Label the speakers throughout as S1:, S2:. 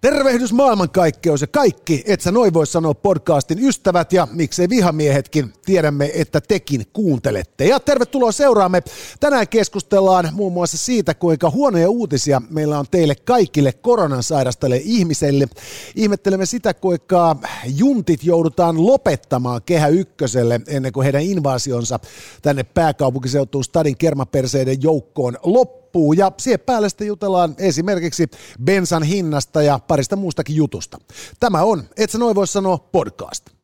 S1: Tervehdys maailmankaikkeus ja kaikki, et sä noin voi sanoa podcastin ystävät ja miksei vihamiehetkin, tiedämme, että tekin kuuntelette. Ja tervetuloa seuraamme. Tänään keskustellaan muun muassa siitä, kuinka huonoja uutisia meillä on teille kaikille koronan sairastalle ihmiselle. Ihmettelemme sitä, kuinka juntit joudutaan lopettamaan kehä ykköselle ennen kuin heidän invaasionsa tänne pääkaupunkiseutuun stadin kermaperseiden joukkoon loppuu loppuu ja siihen päälle sitten jutellaan esimerkiksi bensan hinnasta ja parista muustakin jutusta. Tämä on, et sä noin voi sanoa, podcast.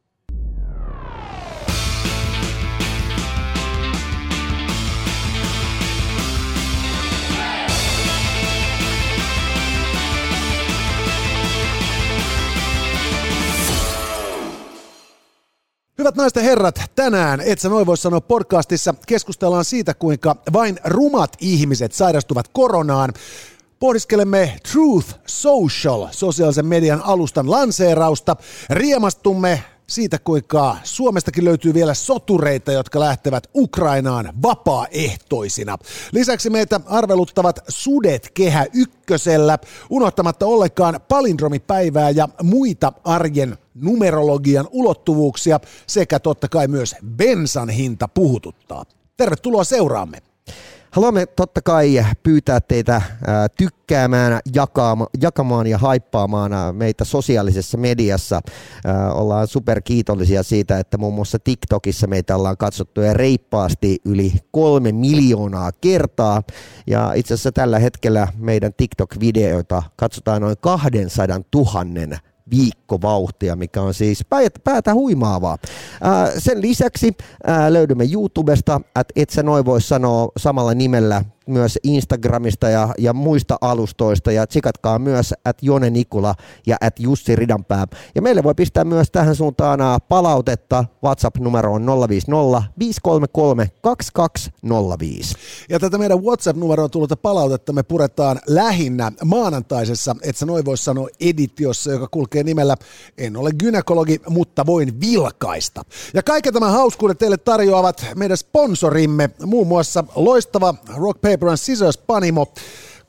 S1: Hyvät naiset ja herrat, tänään, et sä noin voi sanoa podcastissa, keskustellaan siitä, kuinka vain rumat ihmiset sairastuvat koronaan. Pohdiskelemme Truth Social, sosiaalisen median alustan lanseerausta. Riemastumme siitä, kuinka Suomestakin löytyy vielä sotureita, jotka lähtevät Ukrainaan vapaaehtoisina. Lisäksi meitä arveluttavat sudet kehä ykkösellä, unohtamatta ollenkaan palindromipäivää ja muita arjen numerologian ulottuvuuksia sekä totta kai myös bensan hinta puhututtaa. Tervetuloa seuraamme.
S2: Haluamme totta kai pyytää teitä tykkäämään, jakamaan ja haippaamaan meitä sosiaalisessa mediassa. Ollaan super kiitollisia siitä, että muun muassa TikTokissa meitä ollaan katsottu ja reippaasti yli kolme miljoonaa kertaa. Ja itse asiassa tällä hetkellä meidän TikTok-videoita katsotaan noin 200 000 viikkovauhtia, mikä on siis päätä huimaavaa. sen lisäksi löydymme YouTubesta, että et sä noin voi sanoa samalla nimellä myös Instagramista ja, ja muista alustoista ja tsikatkaa myös at Jone Nikula ja at Jussi Ridanpää. Ja meille voi pistää myös tähän suuntaan palautetta WhatsApp-numeroon 050 533 2205.
S1: Ja tätä meidän WhatsApp-numeroon tullutta palautetta me puretaan lähinnä maanantaisessa, että sä noin voisi sanoa editiossa, joka kulkee nimellä En ole gynekologi, mutta voin vilkaista. Ja kaiken tämän hauskuuden teille tarjoavat meidän sponsorimme, muun muassa loistava Rock Paper Paper and Scissors Panimo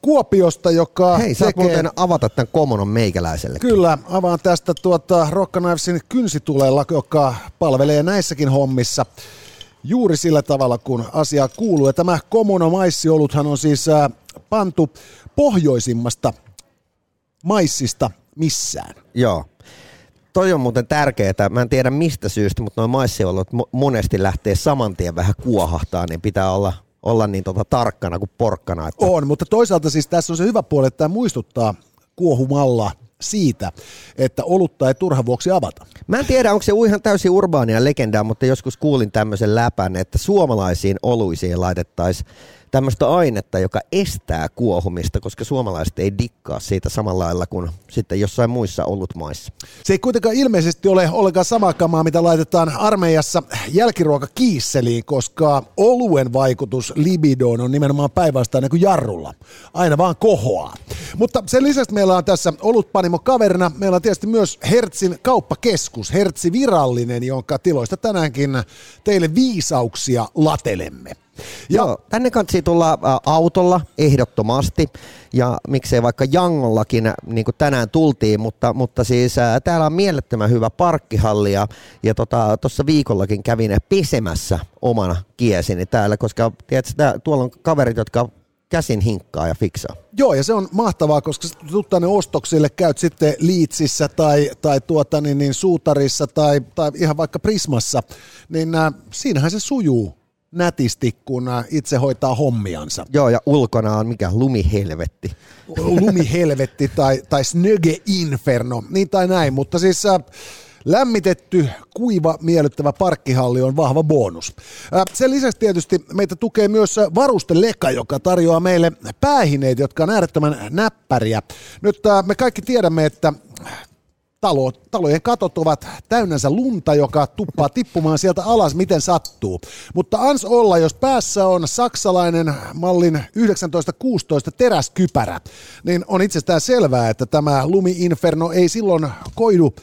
S1: Kuopiosta, joka
S2: Hei, tekee... muuten avata tämän komonon meikäläiselle.
S1: Kyllä, avaan tästä tuota Rock Knivesin kynsitulella, joka palvelee näissäkin hommissa juuri sillä tavalla, kun asia kuuluu. Ja tämä Komono maissioluthan on siis äh, pantu pohjoisimmasta maissista missään.
S2: Joo. Toi on muuten tärkeää. Mä en tiedä mistä syystä, mutta noin maissiolot monesti lähtee saman tien vähän kuohahtaa, niin pitää olla olla niin tota tarkkana kuin porkkana.
S1: Että... On, mutta toisaalta siis tässä on se hyvä puoli, että tämä muistuttaa kuohumalla siitä, että olutta ei turha vuoksi avata.
S2: Mä en tiedä, onko se ihan täysin urbaania legendaa, mutta joskus kuulin tämmöisen läpän, että suomalaisiin oluisiin laitettaisiin tämmöistä ainetta, joka estää kuohumista, koska suomalaiset ei dikkaa siitä samalla lailla kuin sitten jossain muissa olutmaissa.
S1: Se ei kuitenkaan ilmeisesti ole ollenkaan samaa kamaa, mitä laitetaan armeijassa jälkiruokakiisseliin, koska oluen vaikutus libidoon on nimenomaan päinvastainen kuin jarrulla. Aina vaan kohoaa. Mutta sen lisäksi meillä on tässä olutpanimo kaverina. Meillä on tietysti myös Hertzin kauppakeskus, Hertzi virallinen, jonka tiloista tänäänkin teille viisauksia latelemme.
S2: Joo, tänne kannattaa tulla ä, autolla ehdottomasti. Ja miksei vaikka Jangollakin, niin kuin tänään tultiin, mutta, mutta siis ä, täällä on mielettömän hyvä parkkihalli. Ja, ja tuossa tota, viikollakin kävin pesemässä omana kiesini täällä, koska tiedätkö, tää, tuolla on kaverit, jotka käsin hinkkaa ja fiksaa.
S1: Joo, ja se on mahtavaa, koska tuut tänne ostoksille, käyt sitten Liitsissä tai, tai tuota, niin, niin, Suutarissa tai, tai ihan vaikka Prismassa, niin äh, siinähän se sujuu nätisti, kun äh, itse hoitaa hommiansa.
S2: Joo, ja ulkona on mikä lumihelvetti.
S1: Lumihelvetti tai, tai snöge inferno, niin tai näin, mutta siis äh, lämmitetty, kuiva, miellyttävä parkkihalli on vahva bonus. Äh, sen lisäksi tietysti meitä tukee myös varusteleka, joka tarjoaa meille päähineitä, jotka on äärettömän näppäriä. Nyt me kaikki tiedämme, että talo, talojen katot ovat täynnänsä lunta, joka tuppaa tippumaan sieltä alas, miten sattuu. Mutta ans olla, jos päässä on saksalainen mallin 1916 teräskypärä, niin on itsestään selvää, että tämä lumi-inferno ei silloin koidu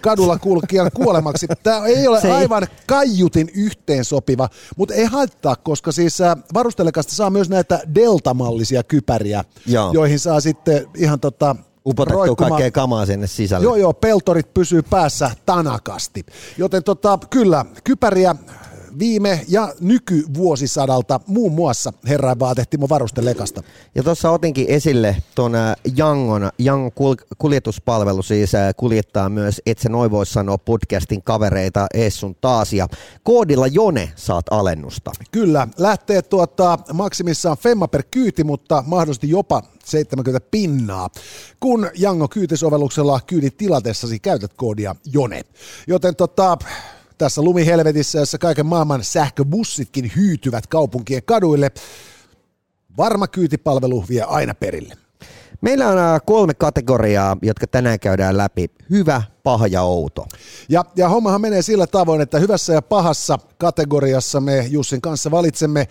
S1: kadulla kulkijan kuolemaksi. Tämä ei ole aivan kaiutin yhteen sopiva, mutta ei haittaa, koska siis äh, varustelekasta saa myös näitä deltamallisia kypäriä, Joo. joihin saa sitten ihan tota
S2: Upotettu kaikkea kamaa sinne sisälle.
S1: Joo, joo, peltorit pysyy päässä tanakasti. Joten tota, kyllä, kypäriä viime ja nykyvuosisadalta muun muassa herrainvaate Timo Varustelekasta.
S2: Ja tuossa otinkin esille tuon ä, Jangon, Jang kul- kuljetuspalvelu siis ä, kuljettaa myös Et sä noin voi sanoa podcastin kavereita ees sun taas ja koodilla Jone saat alennusta.
S1: Kyllä, lähtee tuota, maksimissaan femma per kyyti, mutta mahdollisesti jopa 70 pinnaa, kun Jango kyytisovelluksella kyydit tilatessasi käytät koodia JONE. Joten tota, tässä lumihelvetissä, jossa kaiken maailman sähköbussitkin hyytyvät kaupunkien kaduille, varma kyytipalvelu vie aina perille.
S2: Meillä on kolme kategoriaa, jotka tänään käydään läpi. Hyvä, paha ja outo.
S1: Ja, ja hommahan menee sillä tavoin, että hyvässä ja pahassa kategoriassa me Jussin kanssa valitsemme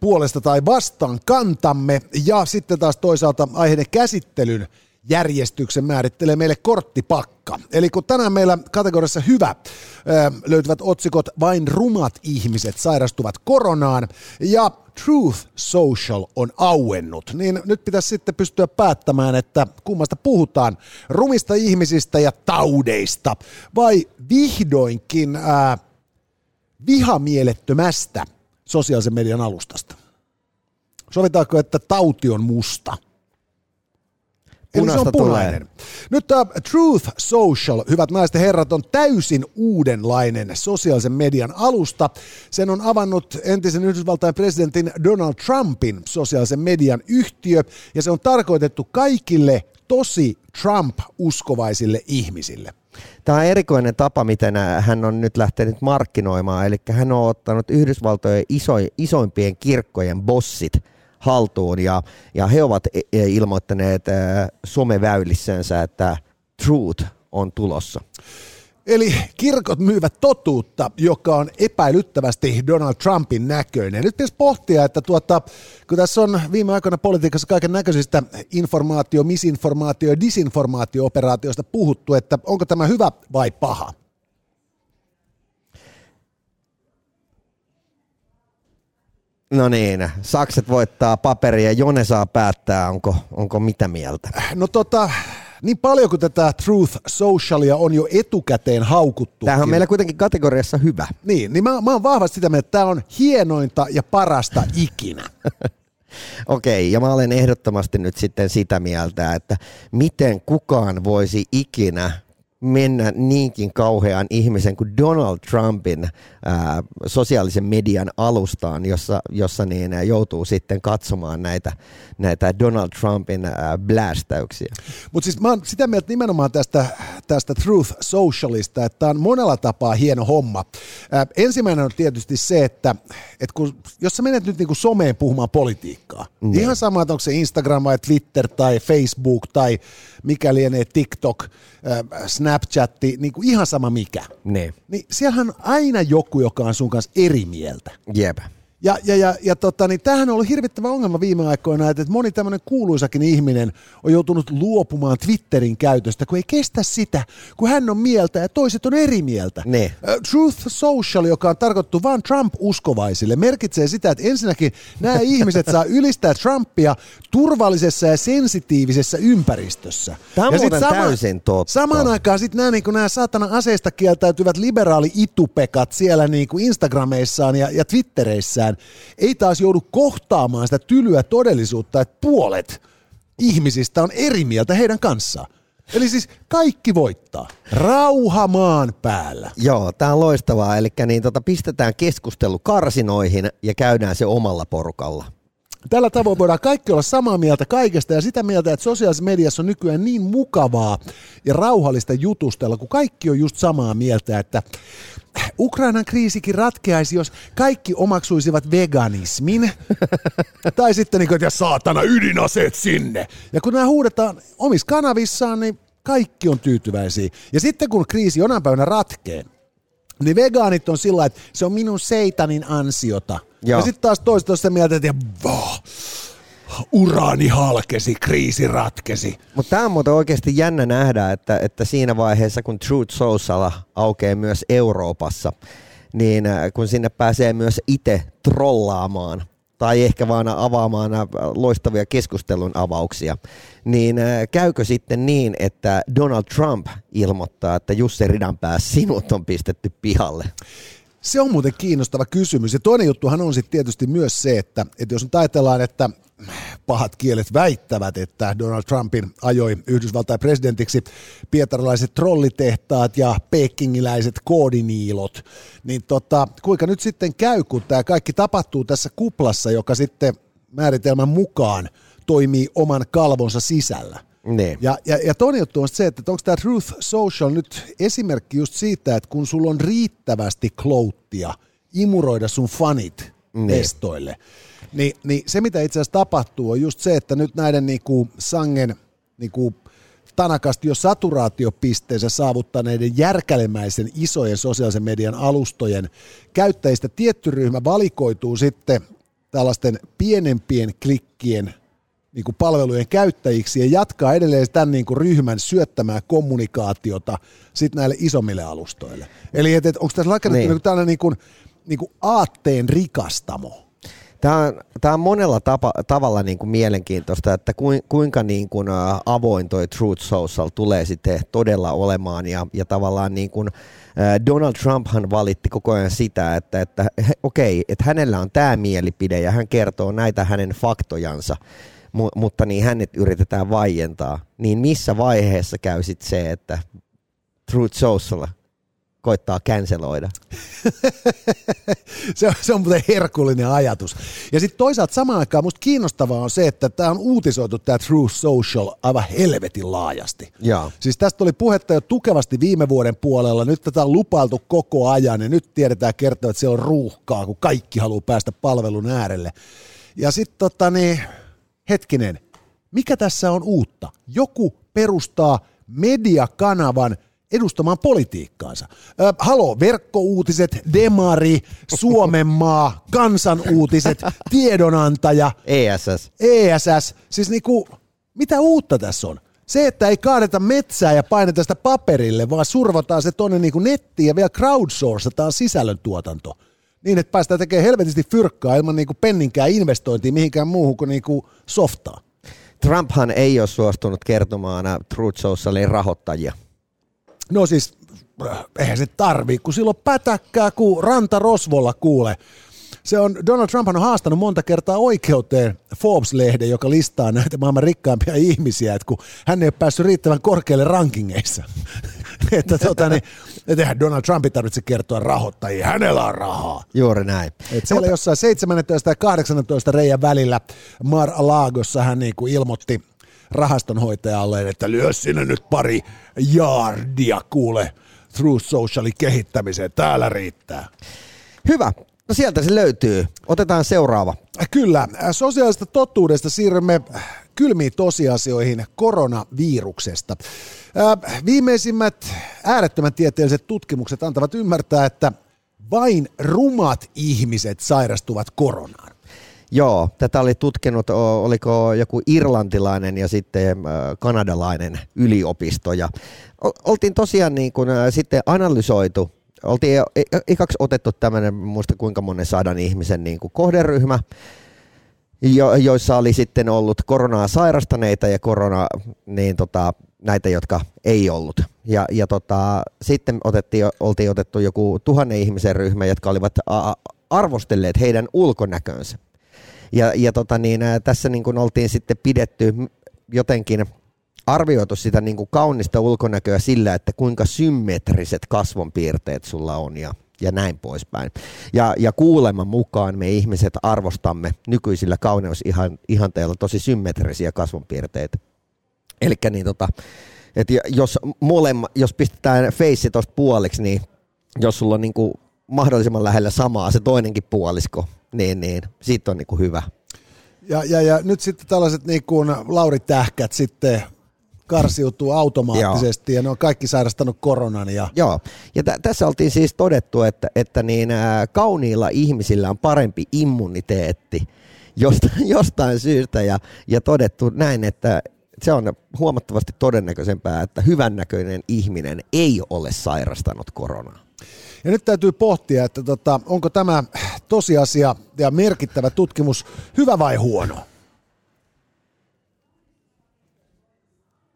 S1: puolesta tai vastaan kantamme ja sitten taas toisaalta aiheiden käsittelyn järjestyksen määrittelee meille korttipakka. Eli kun tänään meillä kategoriassa hyvä löytyvät otsikot Vain rumat ihmiset sairastuvat koronaan ja Truth Social on auennut, niin nyt pitäisi sitten pystyä päättämään, että kummasta puhutaan, rumista ihmisistä ja taudeista vai vihdoinkin ää, vihamielettömästä sosiaalisen median alustasta. Sovitaanko, että tauti on musta? Eli se on punainen.
S2: tulee.
S1: Nyt tämä Truth Social, hyvät naiset ja herrat, on täysin uudenlainen sosiaalisen median alusta. Sen on avannut entisen Yhdysvaltain presidentin Donald Trumpin sosiaalisen median yhtiö, ja se on tarkoitettu kaikille tosi Trump-uskovaisille ihmisille.
S2: Tämä on erikoinen tapa, miten ä, hän on nyt lähtenyt markkinoimaan. Eli hän on ottanut Yhdysvaltojen iso, isoimpien kirkkojen bossit haltuun ja, ja he ovat e- e- ilmoittaneet ä, someväylissänsä, että truth on tulossa.
S1: Eli kirkot myyvät totuutta, joka on epäilyttävästi Donald Trumpin näköinen. Nyt pitäisi pohtia, että tuota, kun tässä on viime aikoina politiikassa kaiken näköisistä informaatio, misinformaatio ja disinformaatio-operaatioista puhuttu, että onko tämä hyvä vai paha?
S2: No niin, sakset voittaa paperia, Jone saa päättää, onko, onko mitä mieltä.
S1: No tota, niin paljon kuin tätä Truth Socialia on jo etukäteen haukuttu.
S2: Tämähän on meillä kuitenkin kategoriassa hyvä.
S1: Niin, niin mä, mä oon vahvasti sitä mieltä, että tämä on hienointa ja parasta ikinä.
S2: Okei, ja mä olen ehdottomasti nyt sitten sitä mieltä, että miten kukaan voisi ikinä mennä niinkin kauhean ihmisen kuin Donald Trumpin ää, sosiaalisen median alustaan, jossa, jossa niin ää, joutuu sitten katsomaan näitä, näitä Donald Trumpin ää, blästäyksiä.
S1: Mutta siis mä oon sitä mieltä nimenomaan tästä, tästä Truth Socialista, että tämä on monella tapaa hieno homma. Ää, ensimmäinen on tietysti se, että, että kun, jos sä menet nyt niinku someen puhumaan politiikkaa, niin. ihan sama, että onko se Instagram vai Twitter tai Facebook tai mikä lienee TikTok, ää, Snapchatti, niin kuin ihan sama mikä.
S2: Ne.
S1: Niin siellähän on aina joku, joka on sun kanssa eri mieltä.
S2: Jep.
S1: Ja, ja, ja, ja tota, niin tämähän on ollut hirvittävä ongelma viime aikoina, että moni tämmöinen kuuluisakin ihminen on joutunut luopumaan Twitterin käytöstä, kun ei kestä sitä, kun hän on mieltä ja toiset on eri mieltä.
S2: Ne.
S1: Ö, Truth Social, joka on tarkoitettu vain Trump-uskovaisille, merkitsee sitä, että ensinnäkin nämä ihmiset saa ylistää Trumpia turvallisessa ja sensitiivisessä ympäristössä.
S2: Tämä on
S1: ja
S2: muuten täysin totta.
S1: Samaan aikaan sitten nämä, niin nämä saatana aseista kieltäytyvät liberaali-itupekat siellä niin kuin Instagrameissaan ja, ja Twittereissään ei taas joudu kohtaamaan sitä tylyä todellisuutta, että puolet ihmisistä on eri mieltä heidän kanssaan. Eli siis kaikki voittaa. Rauha maan päällä.
S2: Joo, tämä on loistavaa. Eli niin, tota, pistetään keskustelu karsinoihin ja käydään se omalla porukalla.
S1: Tällä tavoin voidaan kaikki olla samaa mieltä kaikesta ja sitä mieltä, että sosiaalisessa mediassa on nykyään niin mukavaa ja rauhallista jutustella, kun kaikki on just samaa mieltä, että Ukrainan kriisikin ratkeaisi, jos kaikki omaksuisivat veganismin. tai sitten niin kuin, että saatana ydinaseet sinne. Ja kun nämä huudetaan omissa kanavissaan, niin kaikki on tyytyväisiä. Ja sitten kun kriisi jonain päivänä ratkee, niin vegaanit on sillä että se on minun seitanin ansiota.
S2: Joo.
S1: Ja sitten taas toiset on sitä mieltä, että vah, uraani halkesi, kriisi ratkesi.
S2: Mutta tämä on muuten oikeasti jännä nähdä, että, että siinä vaiheessa, kun Truth Social aukeaa myös Euroopassa, niin äh, kun sinne pääsee myös itse trollaamaan tai ehkä vaan avaamaan loistavia keskustelun avauksia, niin käykö sitten niin, että Donald Trump ilmoittaa, että Jussi Ridanpää, sinut on pistetty pihalle?
S1: Se on muuten kiinnostava kysymys. Ja toinen juttuhan on sitten tietysti myös se, että, että jos nyt ajatellaan, että pahat kielet väittävät, että Donald Trumpin ajoi Yhdysvaltain presidentiksi pietarilaiset trollitehtaat ja pekingiläiset koodiniilot, niin tota, kuinka nyt sitten käy, kun tämä kaikki tapahtuu tässä kuplassa, joka sitten määritelmän mukaan toimii oman kalvonsa sisällä.
S2: Ne.
S1: Ja, ja, ja toinen juttu on se, että onko tämä Truth Social nyt esimerkki just siitä, että kun sulla on riittävästi klouttia imuroida sun fanit ne. testoille, niin, niin se mitä itse asiassa tapahtuu on just se, että nyt näiden niinku sangen niinku tanakasti jo saturaatiopisteensä saavuttaneiden järkälemäisen isojen sosiaalisen median alustojen käyttäjistä tietty ryhmä valikoituu sitten tällaisten pienempien klikkien niin kuin palvelujen käyttäjiksi ja jatkaa edelleen tämän niin kuin ryhmän syöttämää kommunikaatiota sit näille isommille alustoille. Eli et, et, onko tässä rakennettu niin. niin tällainen niin kuin, niin kuin aatteen rikastamo?
S2: Tämä on, tämä on monella tapa, tavalla niin kuin mielenkiintoista, että kuinka niin kuin avoin toi Truth Social tulee sitten todella olemaan ja, ja tavallaan niin kuin, Donald Trumphan valitti koko ajan sitä, että, että okei, että hänellä on tämä mielipide ja hän kertoo näitä hänen faktojansa, mutta niin hänet yritetään vaientaa. Niin missä vaiheessa käy sitten se, että Truth Social koittaa canceloida.
S1: se, on, se on muuten herkullinen ajatus. Ja sitten toisaalta samaan aikaan musta kiinnostavaa on se, että tämä on uutisoitu tämä True Social aivan helvetin laajasti.
S2: Ja.
S1: Siis tästä oli puhetta jo tukevasti viime vuoden puolella, nyt tätä on lupailtu koko ajan ja nyt tiedetään kertoa, että siellä on ruuhkaa, kun kaikki haluaa päästä palvelun äärelle. Ja sitten tota niin, hetkinen, mikä tässä on uutta? Joku perustaa mediakanavan edustamaan politiikkaansa. Ö, halo, verkkouutiset, Demari, Suomenmaa, kansanuutiset, tiedonantaja.
S2: ESS.
S1: ESS. Siis niinku, mitä uutta tässä on? Se, että ei kaadeta metsää ja paineta sitä paperille, vaan survataan se tonne niinku nettiin ja vielä crowdsourcataan sisällöntuotanto. Niin, että päästään tekemään helvetisti fyrkkaa ilman niinku penninkään investointia mihinkään muuhun kuin niinku softaa.
S2: Trumphan ei ole suostunut kertomaan Truth Socialin rahoittajia.
S1: No siis, eihän se tarvii, kun silloin pätäkkää kuin ranta rosvolla kuule. Se on, Donald Trump on haastanut monta kertaa oikeuteen Forbes-lehden, joka listaa näitä maailman rikkaimpia ihmisiä, että kun hän ei ole päässyt riittävän korkealle rankingeissa. että tota, niin, et eihän Donald Trumpin tarvitse kertoa rahoittajia, hänellä on rahaa.
S2: Juuri näin.
S1: Et siellä jossain 17 ja 18 reijän välillä Mar-a-Lagossa hän niin kuin ilmoitti rahastonhoitajalle, että lyö sinne nyt pari jaardia kuule True Socialin kehittämiseen. Täällä riittää.
S2: Hyvä. No sieltä se löytyy. Otetaan seuraava.
S1: Kyllä. Sosiaalista totuudesta siirrymme kylmiin tosiasioihin koronaviruksesta. Viimeisimmät äärettömän tieteelliset tutkimukset antavat ymmärtää, että vain rumat ihmiset sairastuvat koronaan.
S2: Joo, tätä oli tutkinut, oliko joku irlantilainen ja sitten kanadalainen yliopisto. Ja oltiin tosiaan niin kuin sitten analysoitu, oltiin ekaksi otettu tämmöinen, muista kuinka monen sadan ihmisen niin kuin kohderyhmä, jo, joissa oli sitten ollut koronaa sairastaneita ja korona, niin tota, näitä, jotka ei ollut. Ja, ja tota, sitten otettiin, oltiin otettu joku tuhannen ihmisen ryhmä, jotka olivat arvostelleet heidän ulkonäkönsä. Ja, ja tota niin, tässä niin kuin oltiin sitten pidetty jotenkin arvioitu sitä niin kuin kaunista ulkonäköä sillä, että kuinka symmetriset kasvonpiirteet sulla on ja, ja näin poispäin. Ja, ja kuuleman mukaan me ihmiset arvostamme nykyisillä kauneusihanteilla tosi symmetrisiä kasvonpiirteitä. Eli niin tota, että jos, molemma, jos pistetään face tuosta puoliksi, niin jos sulla on niin kuin mahdollisimman lähellä samaa se toinenkin puolisko, niin, niin siitä on niin kuin hyvä.
S1: Ja, ja, ja nyt sitten tällaiset niin kuin Lauri Tähkät sitten karsiutuu automaattisesti Joo. ja ne on kaikki sairastanut koronan. Ja...
S2: Joo, ja t- tässä oltiin siis todettu, että, että niin, ä, kauniilla ihmisillä on parempi immuniteetti jostain, jostain syystä ja, ja todettu näin, että se on huomattavasti todennäköisempää, että hyvännäköinen ihminen ei ole sairastanut koronaa.
S1: Ja nyt täytyy pohtia, että tota, onko tämä tosiasia ja merkittävä tutkimus, hyvä vai huono?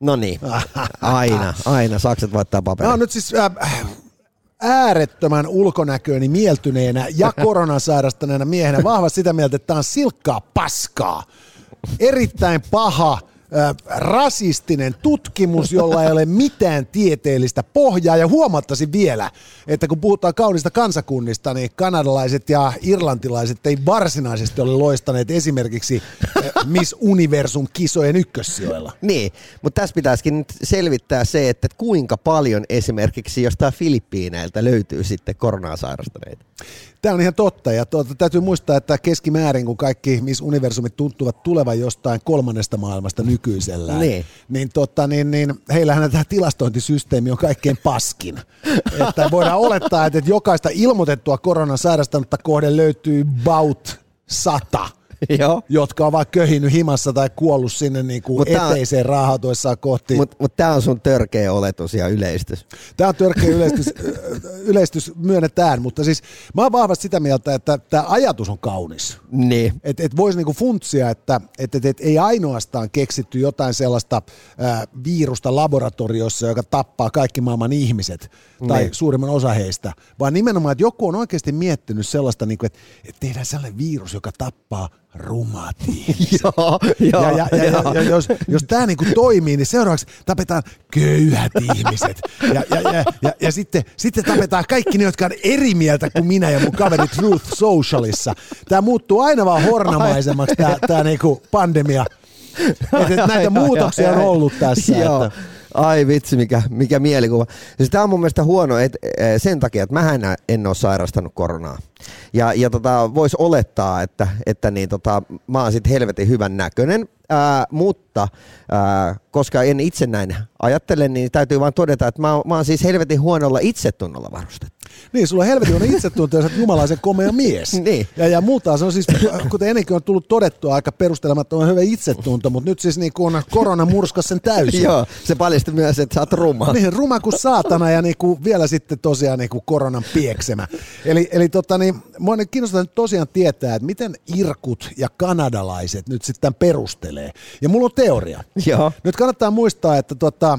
S2: No niin, aina, aina sakset voittaa paperin.
S1: On nyt siis äh, äärettömän ulkonäkööni mieltyneenä ja koronan sairastaneena miehenä vahvasti sitä mieltä, että tämä on silkkaa paskaa. Erittäin paha, rasistinen tutkimus, jolla ei ole mitään tieteellistä pohjaa. Ja huomattaisin vielä, että kun puhutaan kaunista kansakunnista, niin kanadalaiset ja irlantilaiset ei varsinaisesti ole loistaneet esimerkiksi Miss Universum kisojen ykkössijoilla.
S2: Niin, mutta tässä pitäisikin nyt selvittää se, että kuinka paljon esimerkiksi jostain Filippiineiltä löytyy sitten koronaa sairastaneita.
S1: Tämä on ihan totta ja tuota, täytyy muistaa, että keskimäärin kun kaikki Miss Universumit tuntuvat tulevan jostain kolmannesta maailmasta nykyisellään, niin, niin, tota, niin, niin heillähän tämä tilastointisysteemi on kaikkein paskin. että voidaan olettaa, että jokaista ilmoitettua koronan sairastanutta kohden löytyy about sata Joo. jotka on vaan köhinyt himassa tai kuollut sinne niin kuin eteiseen on, raahautuessaan kohti.
S2: Mutta mut tämä on sun törkeä oletus ja yleistys.
S1: Tämä on törkeä yleistys, yleistys myönnetään, mutta siis mä oon vahvasti sitä mieltä, että tämä ajatus on kaunis.
S2: Niin.
S1: Että et voisi niinku funtsia, että et, et, et ei ainoastaan keksitty jotain sellaista ää, virusta laboratoriossa, joka tappaa kaikki maailman ihmiset, tai niin. suurimman osa heistä, vaan nimenomaan, että joku on oikeasti miettinyt sellaista, niin kuin, että, että tehdään sellainen virus, joka tappaa rumat
S2: joo, joo,
S1: ja, ja, ja, ja, ja jos, jos tämä niinku toimii, niin seuraavaksi tapetaan köyhät ihmiset. Ja, ja, ja, ja, ja sitten, sitten tapetaan kaikki ne, jotka on eri mieltä kuin minä ja mun kaveri Truth Socialissa. Tämä muuttuu aina vaan hornamaisemmaksi, tämä, tämä niinku pandemia. Et, et näitä muutoksia on ollut tässä.
S2: Joo. Että, Ai vitsi, mikä, mikä mielikuva. Siis tämä on mun mielestä huono et, e, sen takia, että mä en ole sairastanut koronaa. Ja, ja tota, voisi olettaa, että, että niin, tota, mä oon sitten helvetin hyvän näköinen, ää, mutta ää, koska en itse näin ajattele, niin täytyy vain todeta, että mä, mä oon siis helvetin huonolla itsetunnolla varustettu.
S1: Niin, sulla on helvetin on itsetunto, jos jumalaisen komea mies.
S2: niin.
S1: Ja, ja muuta se on siis, kuten ennenkin on tullut todettua, aika perustelemattoman hyvä itsetunto, mutta nyt siis niin kuin korona murskas sen täysin.
S2: Joo, se paljasti myös, että sä oot ruma.
S1: Niin, ruma kuin saatana ja niin kuin vielä sitten tosiaan niin kuin koronan pieksemä. Eli, eli tota niin, mua nyt kiinnostaa nyt tosiaan tietää, että miten irkut ja kanadalaiset nyt sitten perustelee. Ja mulla on teoria.
S2: Joo.
S1: Nyt kannattaa muistaa, että tota,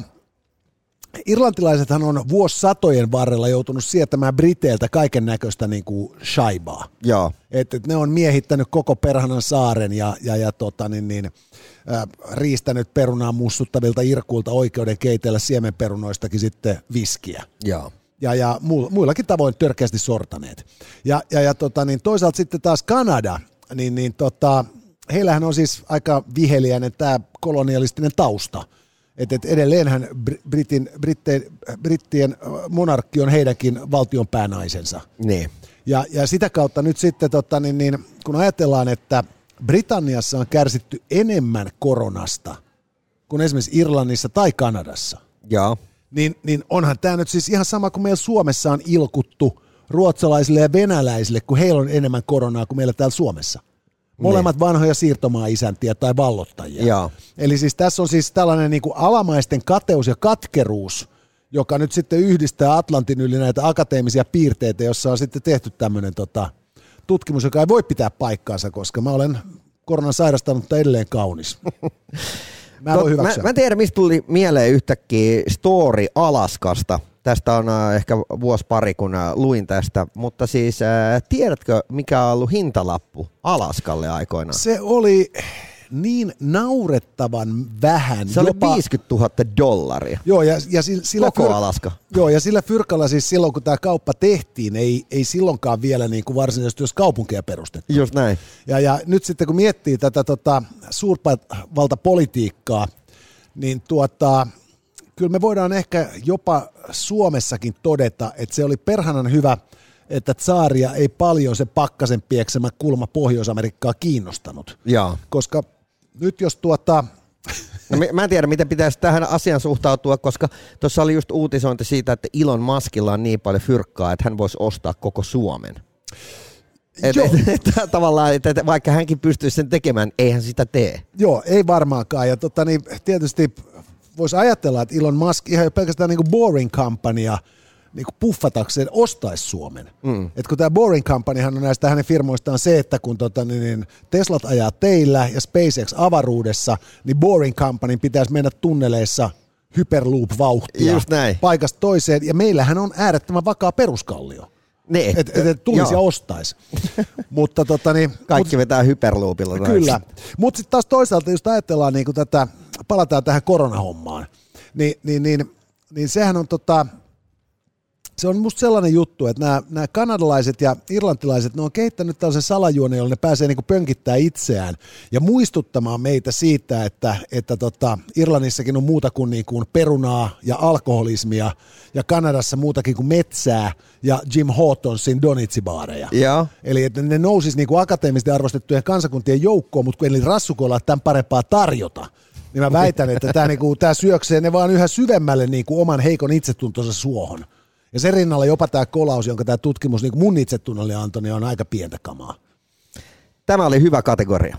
S1: Irlantilaisethan on vuosisatojen varrella joutunut sietämään Briteiltä kaiken näköistä niin kuin shaibaa.
S2: Joo.
S1: Et, et ne on miehittänyt koko perhanan saaren ja, ja, ja tota, niin, niin, äh, riistänyt perunaa mussuttavilta irkuilta oikeuden keitellä siemenperunoistakin sitten viskiä.
S2: Joo.
S1: Ja, ja muillakin tavoin törkeästi sortaneet. Ja, ja, ja tota, niin toisaalta sitten taas Kanada, niin, niin tota, heillähän on siis aika viheliäinen tämä kolonialistinen tausta – että et edelleenhän Britin, Britteen, brittien monarkki on heidänkin valtion päänaisensa.
S2: Niin.
S1: Ja, ja sitä kautta nyt sitten, tota, niin, niin, kun ajatellaan, että Britanniassa on kärsitty enemmän koronasta kuin esimerkiksi Irlannissa tai Kanadassa,
S2: Joo.
S1: Niin, niin onhan tämä nyt siis ihan sama kuin meillä Suomessa on ilkuttu ruotsalaisille ja venäläisille, kun heillä on enemmän koronaa kuin meillä täällä Suomessa. Molemmat niin. vanhoja siirtomaa-isäntiä tai vallottajia.
S2: Joo.
S1: Eli siis tässä on siis tällainen niin kuin alamaisten kateus ja katkeruus, joka nyt sitten yhdistää Atlantin yli näitä akateemisia piirteitä, jossa on sitten tehty tämmöinen tota, tutkimus, joka ei voi pitää paikkaansa, koska mä olen koronan sairastanut, mutta edelleen kaunis. Mä, en
S2: mä, mä tiedän, mistä tuli mieleen yhtäkkiä story Alaskasta – Tästä on äh, ehkä vuosi pari, kun äh, luin tästä, mutta siis äh, tiedätkö, mikä on ollut hintalappu Alaskalle aikoinaan?
S1: Se oli niin naurettavan vähän.
S2: Se jopa, oli 50 000 dollaria.
S1: Joo, ja, ja sillä,
S2: Koko fyr, Alaska.
S1: Joo, ja sillä fyrkalla siis silloin, kun tämä kauppa tehtiin, ei, ei silloinkaan vielä niin kuin varsinaisesti jos kaupunkia perustettu.
S2: Just näin.
S1: Ja, ja nyt sitten kun miettii tätä tota, suurvaltapolitiikkaa, niin tuota, kyllä me voidaan ehkä jopa Suomessakin todeta, että se oli perhanan hyvä, että tsaaria ei paljon se pakkasen pieksemä kulma Pohjois-Amerikkaa kiinnostanut.
S2: Jaa.
S1: Koska nyt jos tuota...
S2: No, mä en tiedä, miten pitäisi tähän asiaan suhtautua, koska tuossa oli just uutisointi siitä, että Ilon Maskilla on niin paljon fyrkkaa, että hän voisi ostaa koko Suomen. Et, et, et, tavallaan, että et, vaikka hänkin pystyisi sen tekemään, eihän sitä tee.
S1: Joo, ei varmaankaan. Ja tota, niin, tietysti voisi ajatella, että Elon Musk ihan pelkästään niin kuin boring kampanja niin kuin puffatakseen ostaisi Suomen. Mm. Et kun tämä Boring Companyhan on näistä hänen firmoistaan se, että kun tota, niin, niin Teslat ajaa teillä ja SpaceX avaruudessa, niin Boring Company pitäisi mennä tunneleissa hyperloop-vauhtia
S2: Just näin.
S1: paikasta toiseen, ja meillähän on äärettömän vakaa peruskallio.
S2: Niin.
S1: Että et, et tulisi ja ostaisi. Mutta tota, niin,
S2: Kaikki vetää hyperloopilla.
S1: Kyllä. Mutta sitten taas toisaalta, jos ajatellaan niin tätä, palataan tähän koronahommaan, niin, niin, niin, niin sehän on tota, se on musta sellainen juttu, että nämä, nämä kanadalaiset ja irlantilaiset, ne on kehittänyt tällaisen salajuonen, jolla ne pääsee niin pönkittää itseään ja muistuttamaan meitä siitä, että, että tota, Irlannissakin on muuta kuin, niin kuin perunaa ja alkoholismia ja Kanadassa muutakin kuin metsää ja Jim Hortonsin donitsibaareja.
S2: Joo.
S1: Eli että ne nousis niin kuin akateemisesti arvostettujen kansakuntien joukkoon, mutta kun eli rassukoilla tämän parempaa tarjota, niin mä väitän, että tämä, niinku, tämä syöksee ne vaan yhä syvemmälle niinku oman heikon itsetuntonsa suohon. Ja sen rinnalla jopa tämä kolaus, jonka tämä tutkimus niin mun itsetunnolle antoi, niin on aika pientä kamaa.
S2: Tämä oli hyvä kategoria.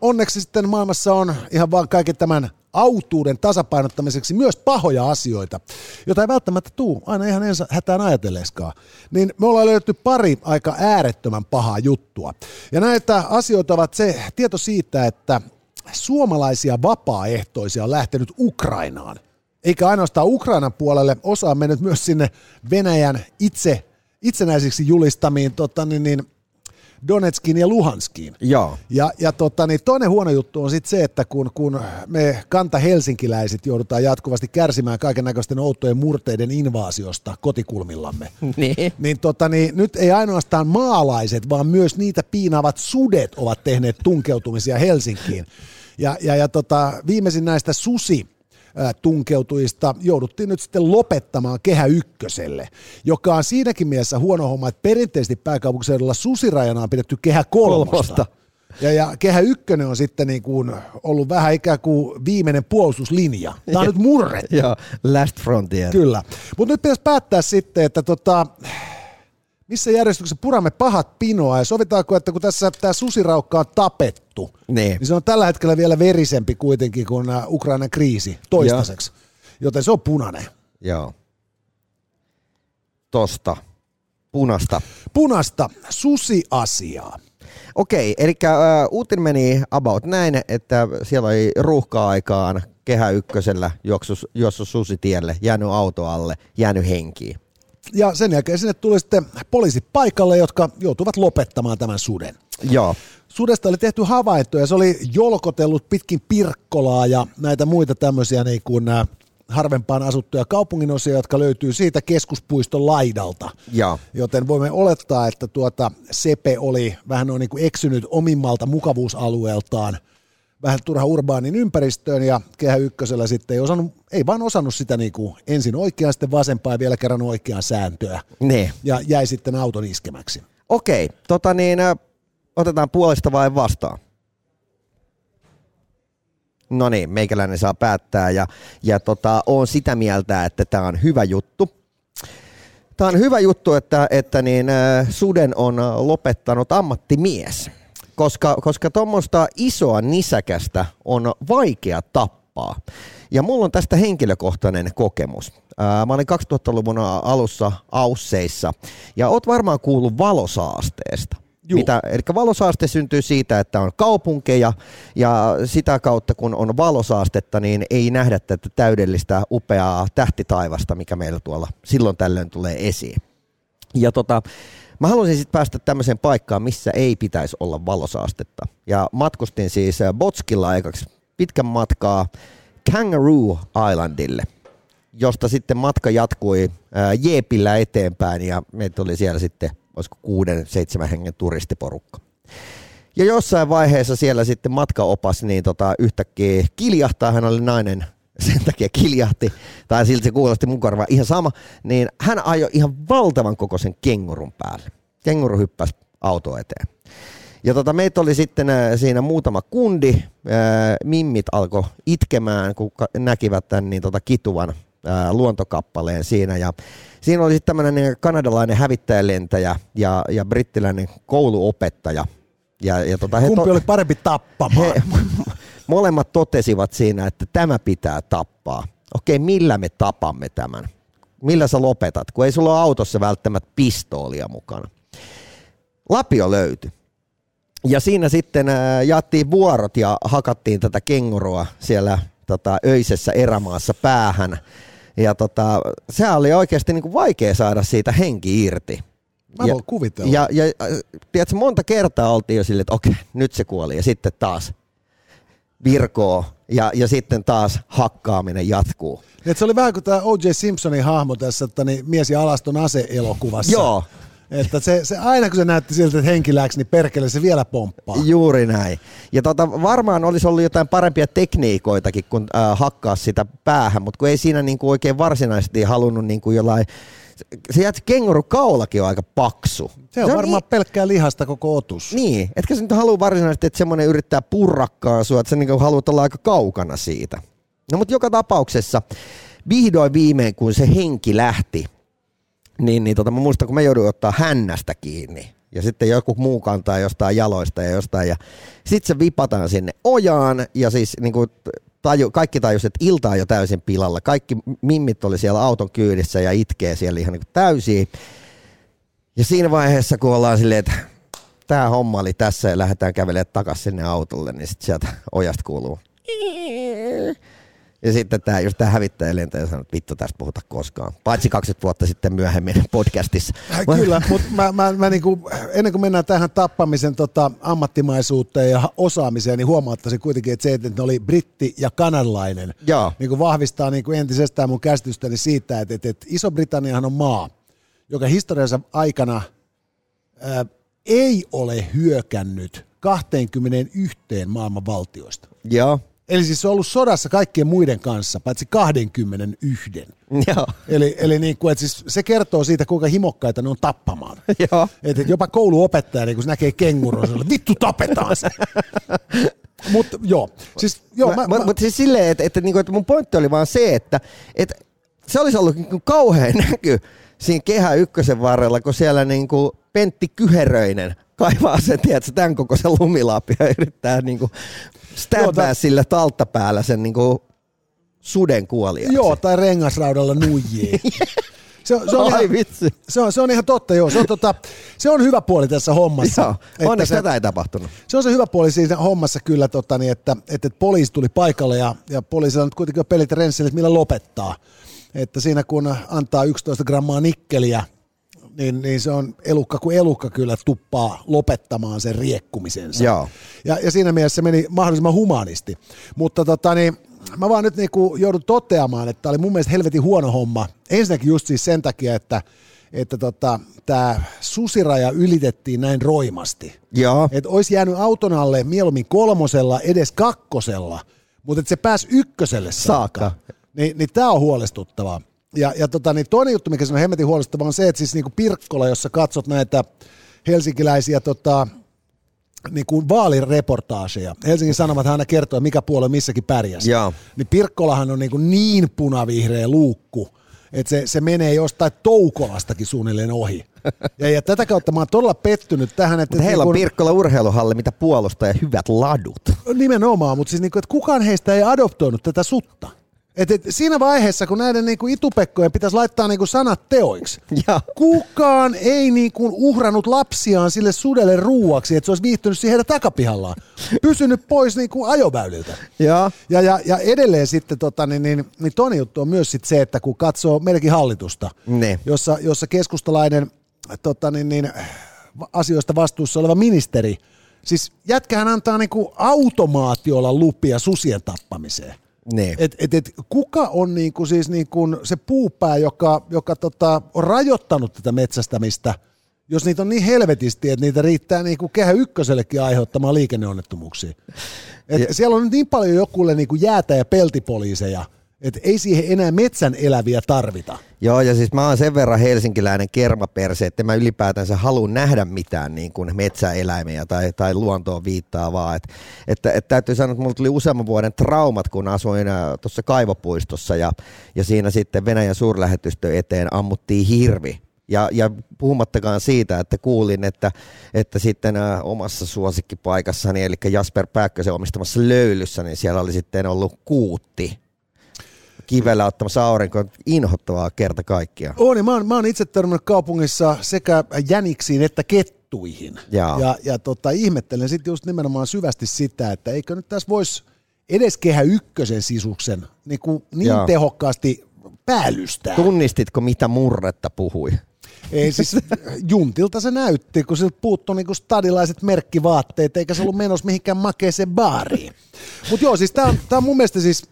S1: Onneksi sitten maailmassa on ihan vaan kaiken tämän autuuden tasapainottamiseksi myös pahoja asioita, joita ei välttämättä tuu aina ihan ensin hätään ajatelleeskaan. Niin me ollaan löydetty pari aika äärettömän pahaa juttua. Ja näitä asioita ovat se tieto siitä, että suomalaisia vapaaehtoisia on lähtenyt Ukrainaan. Eikä ainoastaan Ukrainan puolelle, osa on mennyt myös sinne Venäjän itse, itsenäisiksi julistamiin tota, niin, niin, Donetskin ja Luhanskiin.
S2: Joo.
S1: Ja, ja tota, niin toinen huono juttu on sitten se, että kun, kun me kanta helsinkiläiset joudutaan jatkuvasti kärsimään kaiken näköisten outojen murteiden invaasiosta kotikulmillamme,
S2: Niin.
S1: niin, tota, niin nyt ei ainoastaan maalaiset, vaan myös niitä piinaavat sudet ovat tehneet tunkeutumisia Helsinkiin. Ja, ja, ja tota, viimeisin näistä susi tunkeutujista jouduttiin nyt sitten lopettamaan Kehä Ykköselle, joka on siinäkin mielessä huono homma, että perinteisesti pääkaupunkiseudulla susirajana on pidetty Kehä Kolmosta.
S2: Kolmosta.
S1: Ja, ja Kehä Ykkönen on sitten niin kuin ollut vähän ikään kuin viimeinen puolustuslinja. Tämä on nyt murrettu.
S2: Joo, Last Frontier.
S1: Kyllä. Mutta nyt pitäisi päättää sitten, että tota, missä järjestyksessä puramme pahat pinoa ja sovitaanko, että kun tässä tämä susiraukka on tapettu,
S2: Niin.
S1: niin se on tällä hetkellä vielä verisempi kuitenkin kuin nämä Ukrainan kriisi toistaiseksi. Joten se on punainen.
S2: Joo. Tosta. Punasta.
S1: Punasta susiasiaa.
S2: Okei, eli äh, uutinen meni about näin, että siellä oli ruuhka-aikaan kehä ykkösellä juoksu, juossut susitielle, jäänyt auto alle, jäänyt henkiin.
S1: Ja sen jälkeen sinne tuli sitten poliisit paikalle, jotka joutuvat lopettamaan tämän suden.
S2: Joo.
S1: Sudesta oli tehty havaintoja, se oli jolkotellut pitkin Pirkkolaa ja näitä muita tämmöisiä niin kuin äh, harvempaan asuttuja kaupunginosia, jotka löytyy siitä keskuspuiston laidalta.
S2: Joo.
S1: Joten voimme olettaa, että tuota Sepe oli vähän noin niin kuin eksynyt omimmalta mukavuusalueeltaan vähän turha urbaanin ympäristöön ja Kehä Ykkösellä sitten ei, osannut, ei vaan osannut sitä niin kuin ensin oikeaan, sitten vasempaan ja vielä kerran oikeaa sääntöä
S2: Ne.
S1: ja jäi sitten auton iskemäksi.
S2: Okei, tota niin, äh, otetaan puolesta vai vastaan? No niin, meikäläinen saa päättää ja, ja tota, on sitä mieltä, että tämä on hyvä juttu. Tämä on hyvä juttu, että, että niin, äh, suden on lopettanut ammattimies, koska, koska tuommoista isoa nisäkästä on vaikea tappaa. Ja mulla on tästä henkilökohtainen kokemus. Ää, Mä olin 2000-luvun alussa Ausseissa ja oot varmaan kuullut valosaasteesta.
S1: Juu.
S2: Mitä, eli valosaaste syntyy siitä, että on kaupunkeja ja sitä kautta kun on valosaastetta, niin ei nähdä tätä täydellistä upeaa tähtitaivasta, mikä meillä tuolla silloin tällöin tulee esiin. Ja tota, mä haluaisin sitten päästä tämmöiseen paikkaan, missä ei pitäisi olla valosaastetta. Ja matkustin siis Botskilla aikaksi pitkän matkaa Kangaroo Islandille, josta sitten matka jatkui Jeepillä eteenpäin ja meitä oli siellä sitten, olisiko kuuden, seitsemän hengen turistiporukka. Ja jossain vaiheessa siellä sitten matkaopas niin tota, yhtäkkiä kiljahtaa, hän oli nainen, sen takia kiljahti, tai siltä se kuulosti mun korvaan ihan sama, niin hän ajoi ihan valtavan kokoisen kengurun päälle. Kenguru hyppäsi auto eteen. Ja tota, meitä oli sitten äh, siinä muutama kundi, äh, mimmit alkoi itkemään, kun näkivät tämän niin tota, kituvan luontokappaleen siinä. Ja siinä oli sitten tämmöinen kanadalainen hävittäjälentäjä ja, ja brittiläinen kouluopettaja. Ja, ja tota,
S1: he Kumpi
S2: to-
S1: oli parempi tappamaan? He,
S2: molemmat totesivat siinä, että tämä pitää tappaa. Okei, millä me tapamme tämän? Millä sä lopetat, kun ei sulla ole autossa välttämättä pistoolia mukana? Lapio löytyi. Ja siinä sitten jaettiin vuorot ja hakattiin tätä kengurua siellä tota, öisessä erämaassa päähän. Ja tota, se oli oikeasti niin kuin vaikea saada siitä henki irti.
S1: Mä
S2: ja,
S1: voin kuvitella.
S2: Ja, ja tiedätkö, monta kertaa oltiin jo silleen, että okei, nyt se kuoli. Ja sitten taas virkoo ja, ja sitten taas hakkaaminen jatkuu.
S1: Et se oli vähän kuin tämä O.J. Simpsonin hahmo tässä että niin mies ja alaston ase-elokuvassa.
S2: Joo.
S1: Että se, se, aina kun se näytti siltä, että henki läks, niin perkele se vielä pomppaa.
S2: Juuri näin. Ja tota, varmaan olisi ollut jotain parempia tekniikoitakin kuin äh, hakkaa sitä päähän, mutta kun ei siinä niinku oikein varsinaisesti halunnut niinku jollain se jätsi kenguru kaulakin on aika paksu.
S1: Se on, se on varmaan niin, pelkkää lihasta koko otus.
S2: Niin, etkä sä nyt halua varsinaisesti, että semmoinen yrittää purrakkaa sua, että sä niinku haluat olla aika kaukana siitä. No mutta joka tapauksessa vihdoin viimein, kun se henki lähti, niin, niin tota, mä muistan, kun mä jouduin ottaa hännästä kiinni. Ja sitten joku muu kantaa jostain jaloista ja jostain. Ja sitten se vipataan sinne ojaan ja siis niin kuin taju, kaikki tajus, että ilta on jo täysin pilalla. Kaikki mimmit oli siellä auton kyydissä ja itkee siellä ihan niin täysin. Ja siinä vaiheessa, kun ollaan silleen, että tämä homma oli tässä ja lähdetään kävelemään takaisin sinne autolle, niin sitten sieltä ojasta kuuluu. Ja sitten tämä, just tämä hävittäjä lentäjä sanoo, että vittu tästä puhuta koskaan. Paitsi 20 vuotta sitten myöhemmin podcastissa.
S1: Äh, kyllä, mutta mä, mä, mä niinku, ennen kuin mennään tähän tappamisen tota, ammattimaisuuteen ja osaamiseen, niin huomauttaisin kuitenkin, että se, että ne oli britti ja kanadalainen,
S2: Joo.
S1: Niinku vahvistaa niinku entisestään mun käsitystäni siitä, että, että, että Iso-Britanniahan on maa, joka historiansa aikana ää, ei ole hyökännyt 21 maailman valtioista.
S2: Joo.
S1: Eli siis se on ollut sodassa kaikkien muiden kanssa, paitsi 21.
S2: Joo.
S1: Eli, eli niin kuin, että siis se kertoo siitä, kuinka himokkaita ne on tappamaan.
S2: Joo.
S1: Et, et jopa kouluopettaja, niin kun se näkee kengurun, se on, vittu tapetaan se. Mutta joo, siis joo.
S2: Mä, mä, mä, mutta siis silleen, että, että, että, että mun pointti oli vaan se, että, että se olisi ollut niin kauhean näky siinä kehä ykkösen varrella, kun siellä niin kuin Pentti Kyheröinen kaivaa sen, tiedätkö, tämän kokoisen lumilapia ja yrittää niin kuin stäbbää sillä talttapäällä sen niin kuin suden kuoliaksi.
S1: Joo, tai rengasraudalla nuijii.
S2: Se on, se, on Ai
S1: ihan,
S2: vitsi.
S1: Se on, se on ihan totta, joo. Se on, tota, se on hyvä puoli tässä hommassa.
S2: Joo, onneksi se, tätä ei tapahtunut.
S1: Se on se hyvä puoli siinä hommassa kyllä, tota, niin, että, että, että poliisi tuli paikalle ja, ja poliisilla nyt kuitenkin on pelit renssille, että millä lopettaa. Että siinä kun antaa 11 grammaa nikkeliä, niin, niin se on elukka kuin elukka kyllä tuppaa lopettamaan sen riekkumisensa.
S2: Joo.
S1: Ja, ja siinä mielessä se meni mahdollisimman humanisti. Mutta tota, niin, mä vaan nyt niinku joudun toteamaan, että tämä oli mun mielestä helvetin huono homma. Ensinnäkin just siis sen takia, että että tota, tämä susiraja ylitettiin näin roimasti.
S2: Joo.
S1: Että olisi jäänyt auton alle mieluummin kolmosella, edes kakkosella, mutta että se pääsi ykköselle saakka. saakka. Niin, niin tämä on huolestuttavaa. Ja, ja tota, niin toinen juttu, mikä se on hemmetin huolestuttavaa, on se, että siis niinku Pirkkola, jossa katsot näitä helsinkiläisiä tota, niin kuin vaalireportaaseja. Helsingin Sanomat aina kertoo, mikä puolue missäkin pärjäsi.
S2: Joo.
S1: Niin Pirkkolahan on niin, kuin niin punavihreä luukku, että se, se menee jostain Toukolastakin suunnilleen ohi. Ja, ja tätä kautta mä oon todella pettynyt tähän. Että
S2: mutta heillä
S1: niin
S2: kun, on Pirkkola urheiluhalli, mitä puolustaa ja hyvät ladut.
S1: Nimenomaan, mutta siis niin kuin, että kukaan heistä ei adoptoinut tätä sutta. Et, et siinä vaiheessa, kun näiden niinku itupekkojen pitäisi laittaa niinku sanat teoiksi,
S2: ja.
S1: kukaan ei niinku uhrannut lapsiaan sille sudelle ruuaksi, että se olisi viihtynyt siihen heidän takapihallaan. Pysynyt pois niinku ajoväyliltä.
S2: Ja.
S1: Ja, ja, ja edelleen sitten, tota, niin, niin, niin toinen juttu on myös sit se, että kun katsoo meidänkin hallitusta,
S2: ne.
S1: jossa, jossa keskustalainen tota, niin, niin, asioista vastuussa oleva ministeri, siis jätkähän antaa niinku automaatiolla lupia susien tappamiseen.
S2: Niin.
S1: Et, et, et, kuka on niinku siis niinku se puupää, joka, joka tota, on rajoittanut tätä metsästämistä, jos niitä on niin helvetisti, että niitä riittää niinku kehä ykkösellekin aiheuttamaan liikenneonnettomuuksia. Et ja. Siellä on nyt niin paljon jokulle niinku jäätä- ja peltipoliiseja, että ei siihen enää metsän eläviä tarvita.
S2: Joo, ja siis mä oon sen verran helsinkiläinen kermaperse, että mä ylipäätänsä haluan nähdä mitään niin kuin metsäeläimiä tai, tai luontoon viittaavaa. Et, että, että täytyy sanoa, että mulla tuli useamman vuoden traumat, kun asuin äh, tuossa kaivopuistossa ja, ja siinä sitten Venäjän suurlähetystö eteen ammuttiin hirvi Ja, ja puhumattakaan siitä, että kuulin, että, että sitten ä, omassa suosikkipaikassani, eli Jasper Pääkkösen omistamassa löylyssä, niin siellä oli sitten ollut kuutti kivellä ottamassa aurinkoon. Inhottavaa kerta kaikkiaan.
S1: On, niin mä oon, mä oon itse törmännyt kaupungissa sekä jäniksiin että kettuihin.
S2: Jaa.
S1: Ja, ja tota, ihmettelen sitten just nimenomaan syvästi sitä, että eikö nyt tässä voisi edes kehä ykkösen sisuksen niin, kuin niin
S2: Jaa.
S1: tehokkaasti päällystää.
S2: Tunnistitko, mitä murretta puhui?
S1: Ei siis Juntilta se näytti, kun siltä puuttui niinku stadilaiset merkkivaatteet, eikä se ollut menossa mihinkään makeeseen baariin. Mutta joo, siis tää on, tää on mun mielestä siis,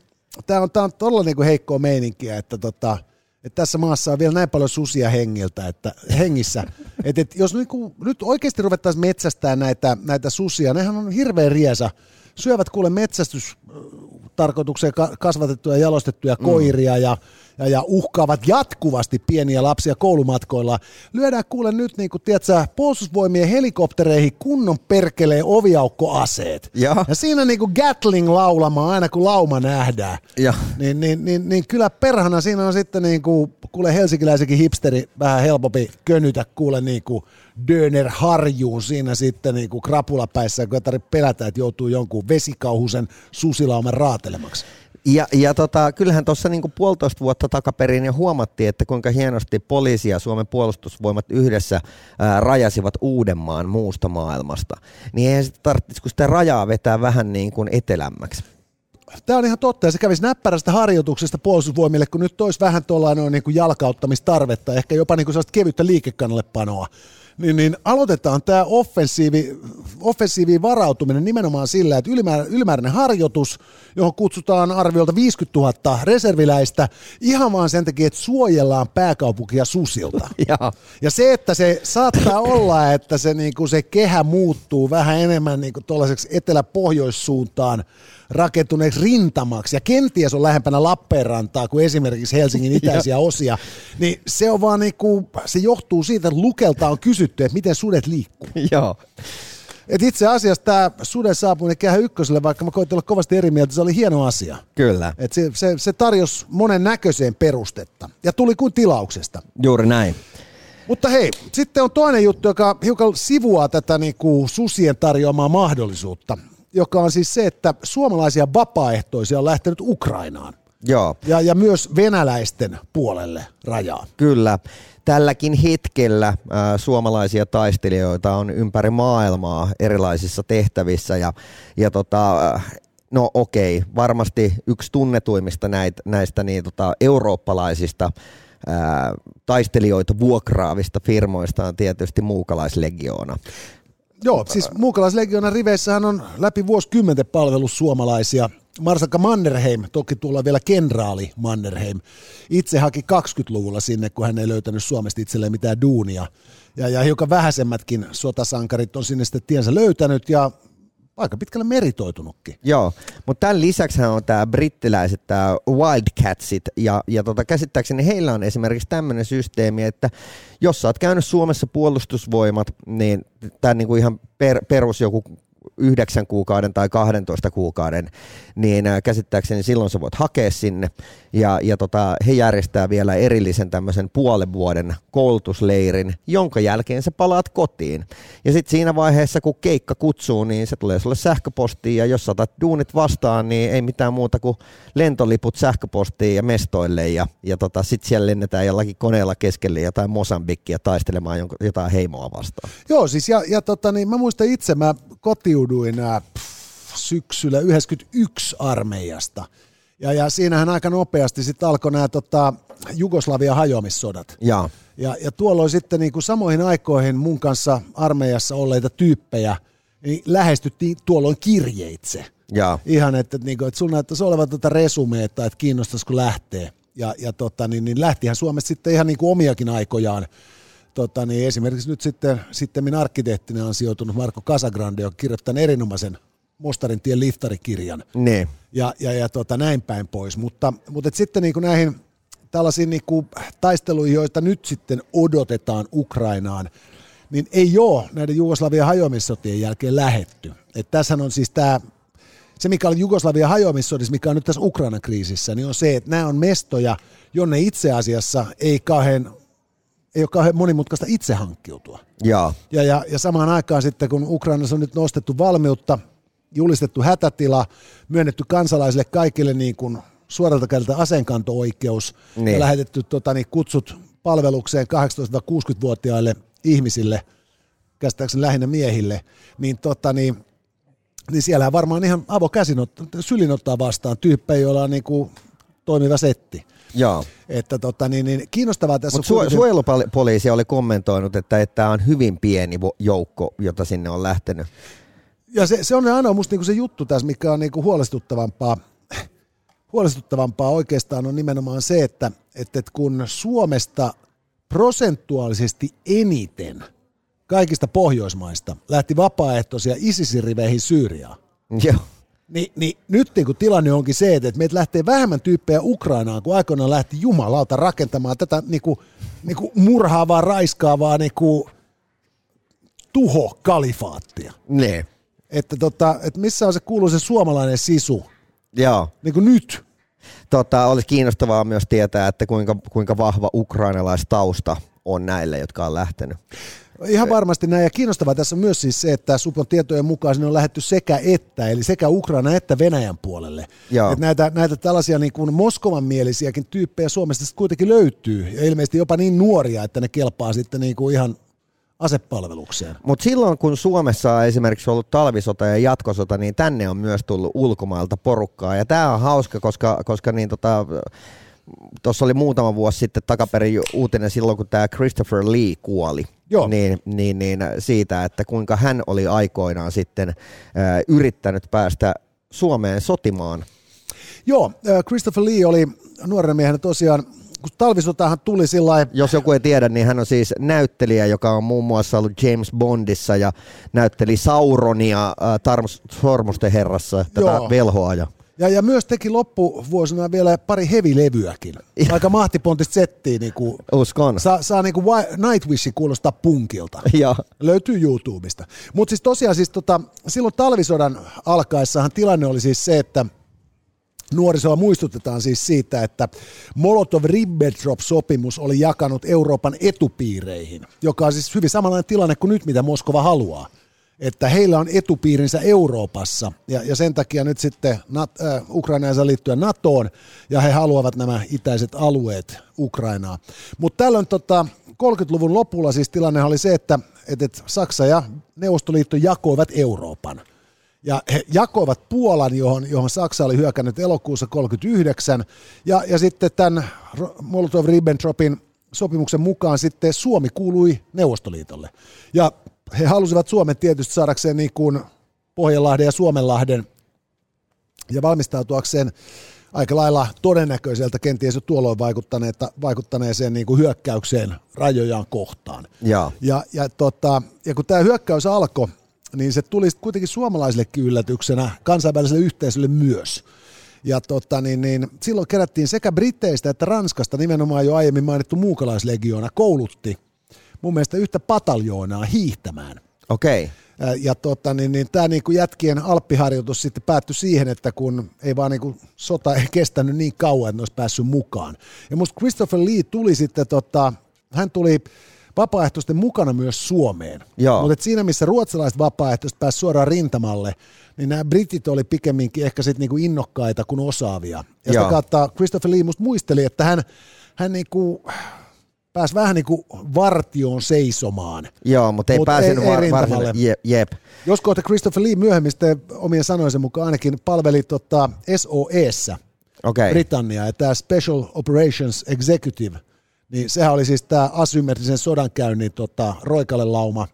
S1: tää on, tää on todella niinku heikkoa meininkiä, että tota, että tässä maassa on vielä näin paljon susia hengiltä, että hengissä. Että et jos niinku, nyt oikeasti ruvettaisiin metsästää näitä, näitä susia, nehän on hirveän riesa. Syövät kuule metsästystarkoitukseen ka- kasvatettuja ja jalostettuja koiria ja, ja, ja uhkaavat jatkuvasti pieniä lapsia koulumatkoilla. Lyödään kuule nyt, niin kuin, tiedätkö, puolustusvoimien helikoptereihin kunnon perkeleen oviaukkoaseet.
S2: Joo.
S1: Ja siinä niin kuin Gatling laulamaan aina kun lauma nähdään.
S2: Joo.
S1: Niin, niin, niin, niin kyllä perhana siinä on sitten niin kuin, kuule helsinkiläisenkin hipsteri vähän helpompi könytä kuule niin kuin Döner harjuun siinä sitten niin kuin krapulapäissä, kun ei tarvitse pelätä, että joutuu jonkun vesikauhusen susilauman raatelemaksi.
S2: Ja, ja tota, kyllähän tuossa niinku puolitoista vuotta takaperin jo huomattiin, että kuinka hienosti poliisi ja Suomen puolustusvoimat yhdessä ää, rajasivat Uudenmaan muusta maailmasta. Niin eihän sitä tarvitsisi, sitä rajaa vetää vähän niin kuin etelämmäksi.
S1: Tämä on ihan totta, ja se kävisi näppärästä harjoituksesta puolustusvoimille, kun nyt olisi vähän tuollainen niin kuin jalkauttamistarvetta, ehkä jopa niin kuin sellaista kevyttä liikekannallepanoa. Niin, niin aloitetaan tämä offensiivi, offensiiviin varautuminen nimenomaan sillä, että ylimäär, ylimääräinen harjoitus, johon kutsutaan arviolta 50 000 reserviläistä, ihan vaan sen takia, että suojellaan pääkaupunkia susilta.
S2: Joo.
S1: Ja se, että se saattaa olla, että se, niin kuin se kehä muuttuu vähän enemmän niin kuin tuollaiseksi etelä-pohjoissuuntaan rakentuneeksi rintamaksi ja kenties on lähempänä Lappeenrantaa kuin esimerkiksi Helsingin itäisiä osia, niin se on vaan niin kuin, se johtuu siitä, että Lukelta on kysytty, että miten sudet liikkuu.
S2: Joo.
S1: Et itse asiassa tämä suden saapuminen kehä ykköselle, vaikka mä koitin olla kovasti eri mieltä, se oli hieno asia.
S2: Kyllä,
S1: Et se, se, se tarjosi monen näköiseen perustetta ja tuli kuin tilauksesta.
S2: juuri näin.
S1: Mutta hei, sitten on toinen juttu, joka hiukan sivuaa tätä niin kuin susien tarjoamaa mahdollisuutta, joka on siis se, että suomalaisia vapaaehtoisia on lähtenyt Ukrainaan
S2: Joo.
S1: ja, ja myös venäläisten puolelle rajaa.
S2: Kyllä. Tälläkin hetkellä ää, suomalaisia taistelijoita on ympäri maailmaa erilaisissa tehtävissä ja, ja tota, äh, no okei, varmasti yksi tunnetuimmista näitä, näistä niin, tota, eurooppalaisista ää, taistelijoita vuokraavista firmoista on tietysti muukalaislegioona.
S1: Joo, siis muukalaislegionan riveissähän on läpi vuosikymmenten palvelus suomalaisia. Marsakka Mannerheim, toki tuolla vielä kenraali Mannerheim, itse haki 20-luvulla sinne, kun hän ei löytänyt Suomesta itselleen mitään duunia. Ja, ja hiukan vähäisemmätkin sotasankarit on sinne sitten tiensä löytänyt ja aika pitkälle meritoitunutkin.
S2: Joo, mutta tämän lisäksi on tämä brittiläiset, tämä Wildcatsit, ja, ja tota, käsittääkseni heillä on esimerkiksi tämmöinen systeemi, että jos sä oot käynyt Suomessa puolustusvoimat, niin tämä niinku ihan per, perus joku yhdeksän kuukauden tai 12 kuukauden, niin ää, käsittääkseni silloin sä voit hakea sinne. Ja, ja tota, he järjestää vielä erillisen tämmöisen puolen vuoden koulutusleirin, jonka jälkeen sä palaat kotiin. Ja sitten siinä vaiheessa, kun keikka kutsuu, niin se tulee sulle sähköpostiin, ja jos saatat duunit vastaan, niin ei mitään muuta kuin lentoliput sähköpostiin ja mestoille, ja, ja tota, sitten siellä lennetään jollakin koneella keskelle jotain Mosambikkia taistelemaan jotain heimoa vastaan.
S1: Joo, siis ja, ja tota, niin mä muistan itse, mä kotiuduin ää, pff, syksyllä 91 armeijasta. Ja, ja siinähän aika nopeasti sitten alkoi nämä tota, Jugoslavian hajoamissodat.
S2: Ja,
S1: Ja, ja tuolloin sitten niin kuin samoihin aikoihin mun kanssa armeijassa olleita tyyppejä, niin lähestyttiin tuolloin kirjeitse.
S2: ja,
S1: Ihan, että, niin kuin, että sun näyttäisi olevan tuota resumeetta, että kiinnostaisiko lähteä. Ja, ja tota, niin, niin lähtihän Suomessa sitten ihan niin kuin omiakin aikojaan. Tota, niin esimerkiksi nyt sitten, sitten minä arkkitehtinä on sijoitunut Marko Casagrande, joka kirjoittanut erinomaisen Mostarin tien liftarikirjan
S2: niin.
S1: ja, ja, ja tota, näin päin pois. Mutta, mutta et sitten niin kuin näihin tällaisiin niin kuin taisteluihin, joita nyt sitten odotetaan Ukrainaan, niin ei ole näiden Jugoslavian hajoamissotien jälkeen lähetty. Et tässähän on siis tämä, se mikä oli Jugoslavian hajoamissodissa, mikä on nyt tässä Ukrainan kriisissä, niin on se, että nämä on mestoja, jonne itse asiassa ei kauhean ei ole kauhean monimutkaista itse hankkiutua.
S2: Joo.
S1: Ja, ja, ja samaan aikaan sitten, kun Ukrainassa on nyt nostettu valmiutta, julistettu hätätila, myönnetty kansalaisille kaikille niin kuin suoralta kädeltä aseenkanto-oikeus niin. ja lähetetty tota, niin kutsut palvelukseen 18-60-vuotiaille ihmisille, käsittääkseni lähinnä miehille, niin, tota, niin, niin siellä varmaan ihan avokäsin sylin ottaa vastaan tyyppejä, joilla on niin kuin toimiva setti.
S2: Joo.
S1: Että tota, niin, niin, kiinnostavaa tässä
S2: Mut su- kuitenkin... suojelupoliisi oli kommentoinut, että tämä on hyvin pieni joukko, jota sinne on lähtenyt.
S1: Ja se, se on aina musta niinku se juttu tässä, mikä on niinku huolestuttavampaa, huolestuttavampaa oikeastaan on nimenomaan se, että, että kun Suomesta prosentuaalisesti eniten kaikista Pohjoismaista lähti vapaaehtoisia ISISin riveihin Syyriaan.
S2: Joo.
S1: Niin, niin nyt niin kun tilanne onkin se, että meitä lähtee vähemmän tyyppejä Ukrainaan, kun aikoinaan lähti jumalauta rakentamaan tätä niin kuin, niin kuin murhaavaa, raiskaavaa niin kuin tuho-kalifaattia.
S2: Ne.
S1: Että, tota, että missä on se kuuluisa suomalainen sisu?
S2: Joo.
S1: Niin kuin nyt.
S2: Tota, olisi kiinnostavaa myös tietää, että kuinka, kuinka vahva ukrainalaistausta on näille, jotka on lähtenyt.
S1: Ihan varmasti näin. Ja kiinnostavaa tässä on myös siis se, että Supon tietojen mukaan sinne on lähetty sekä että, eli sekä Ukraina että Venäjän puolelle. Että näitä, näitä tällaisia niin kuin Moskovan mielisiäkin tyyppejä Suomesta sitten kuitenkin löytyy. Ja ilmeisesti jopa niin nuoria, että ne kelpaa sitten niin kuin ihan asepalvelukseen.
S2: Mutta silloin kun Suomessa on esimerkiksi ollut talvisota ja jatkosota, niin tänne on myös tullut ulkomailta porukkaa. Ja tämä on hauska, koska, koska niin tota, tuossa oli muutama vuosi sitten takaperin uutinen silloin, kun tämä Christopher Lee kuoli.
S1: Joo.
S2: Niin, niin, niin siitä, että kuinka hän oli aikoinaan sitten äh, yrittänyt päästä Suomeen sotimaan.
S1: Joo, Christopher Lee oli nuorena miehenä tosiaan kun talvisotahan tuli sillä
S2: Jos joku ei tiedä, niin hän on siis näyttelijä, joka on muun muassa ollut James Bondissa ja näytteli Sauronia äh, Sormusten herrassa, tätä Joo. velhoa. Ja...
S1: Ja, ja myös teki loppuvuosina vielä pari hevilevyäkin. Aika mahtipontista settiä. Niin kuin,
S2: Uskon.
S1: Saa, saa niin kuin kuulostaa punkilta.
S2: Ja.
S1: Löytyy YouTubesta. Mutta siis tosiaan siis tota, silloin talvisodan alkaessahan tilanne oli siis se, että Nuorisoa muistutetaan siis siitä, että Molotov-Ribbentrop-sopimus oli jakanut Euroopan etupiireihin, joka on siis hyvin samanlainen tilanne kuin nyt, mitä Moskova haluaa että heillä on etupiirinsä Euroopassa ja, ja sen takia nyt sitten Nat, äh, Ukraina saa liittyä NATOon ja he haluavat nämä itäiset alueet Ukrainaa. Mutta tällöin tota, 30-luvun lopulla siis tilanne oli se, että, että Saksa ja Neuvostoliitto jakoivat Euroopan. Ja he jakoivat Puolan, johon, johon Saksa oli hyökännyt elokuussa 1939, ja, ja sitten tämän Molotov-Ribbentropin sopimuksen mukaan sitten Suomi kuului Neuvostoliitolle. Ja he halusivat Suomen tietysti saadakseen niin kuin Pohjanlahden ja Suomenlahden ja valmistautuakseen aika lailla todennäköiseltä kenties jo tuolloin vaikuttaneeseen niin kuin hyökkäykseen rajojaan kohtaan.
S2: Ja,
S1: ja, ja, tota, ja kun tämä hyökkäys alkoi, niin se tuli kuitenkin suomalaisillekin yllätyksenä, kansainväliselle yhteisölle myös. Ja tota, niin, niin, silloin kerättiin sekä Britteistä että Ranskasta nimenomaan jo aiemmin mainittu muukalaislegioona koulutti mun mielestä yhtä pataljoonaa hiihtämään.
S2: Okei. Okay.
S1: Ja tota, niin, niin, tämä niin jätkien alppiharjoitus sitten päättyi siihen, että kun ei vaan niin kuin, sota ei kestänyt niin kauan, että ne olisi päässyt mukaan. Ja musta Christopher Lee tuli sitten, tota, hän tuli vapaaehtoisten mukana myös Suomeen. Mutta siinä, missä ruotsalaiset vapaaehtoiset pääsivät suoraan rintamalle, niin nämä britit oli pikemminkin ehkä sit niinku innokkaita kuin osaavia. Ja sitä kautta Christopher Lee musta muisteli, että hän, hän niinku, pääsi vähän niin kuin vartioon seisomaan.
S2: Joo, mutta ei Mut pääsenyt ei, ei varsinalle. Jep, jep.
S1: Josko että Christopher Lee myöhemmin sitten omien sanojensa mukaan ainakin palveli tota SOEssä
S2: okay.
S1: Britannia, ja tämä Special Operations Executive, niin sehän oli siis tämä asymmetrisen sodankäynnin tota, roikalle lauma,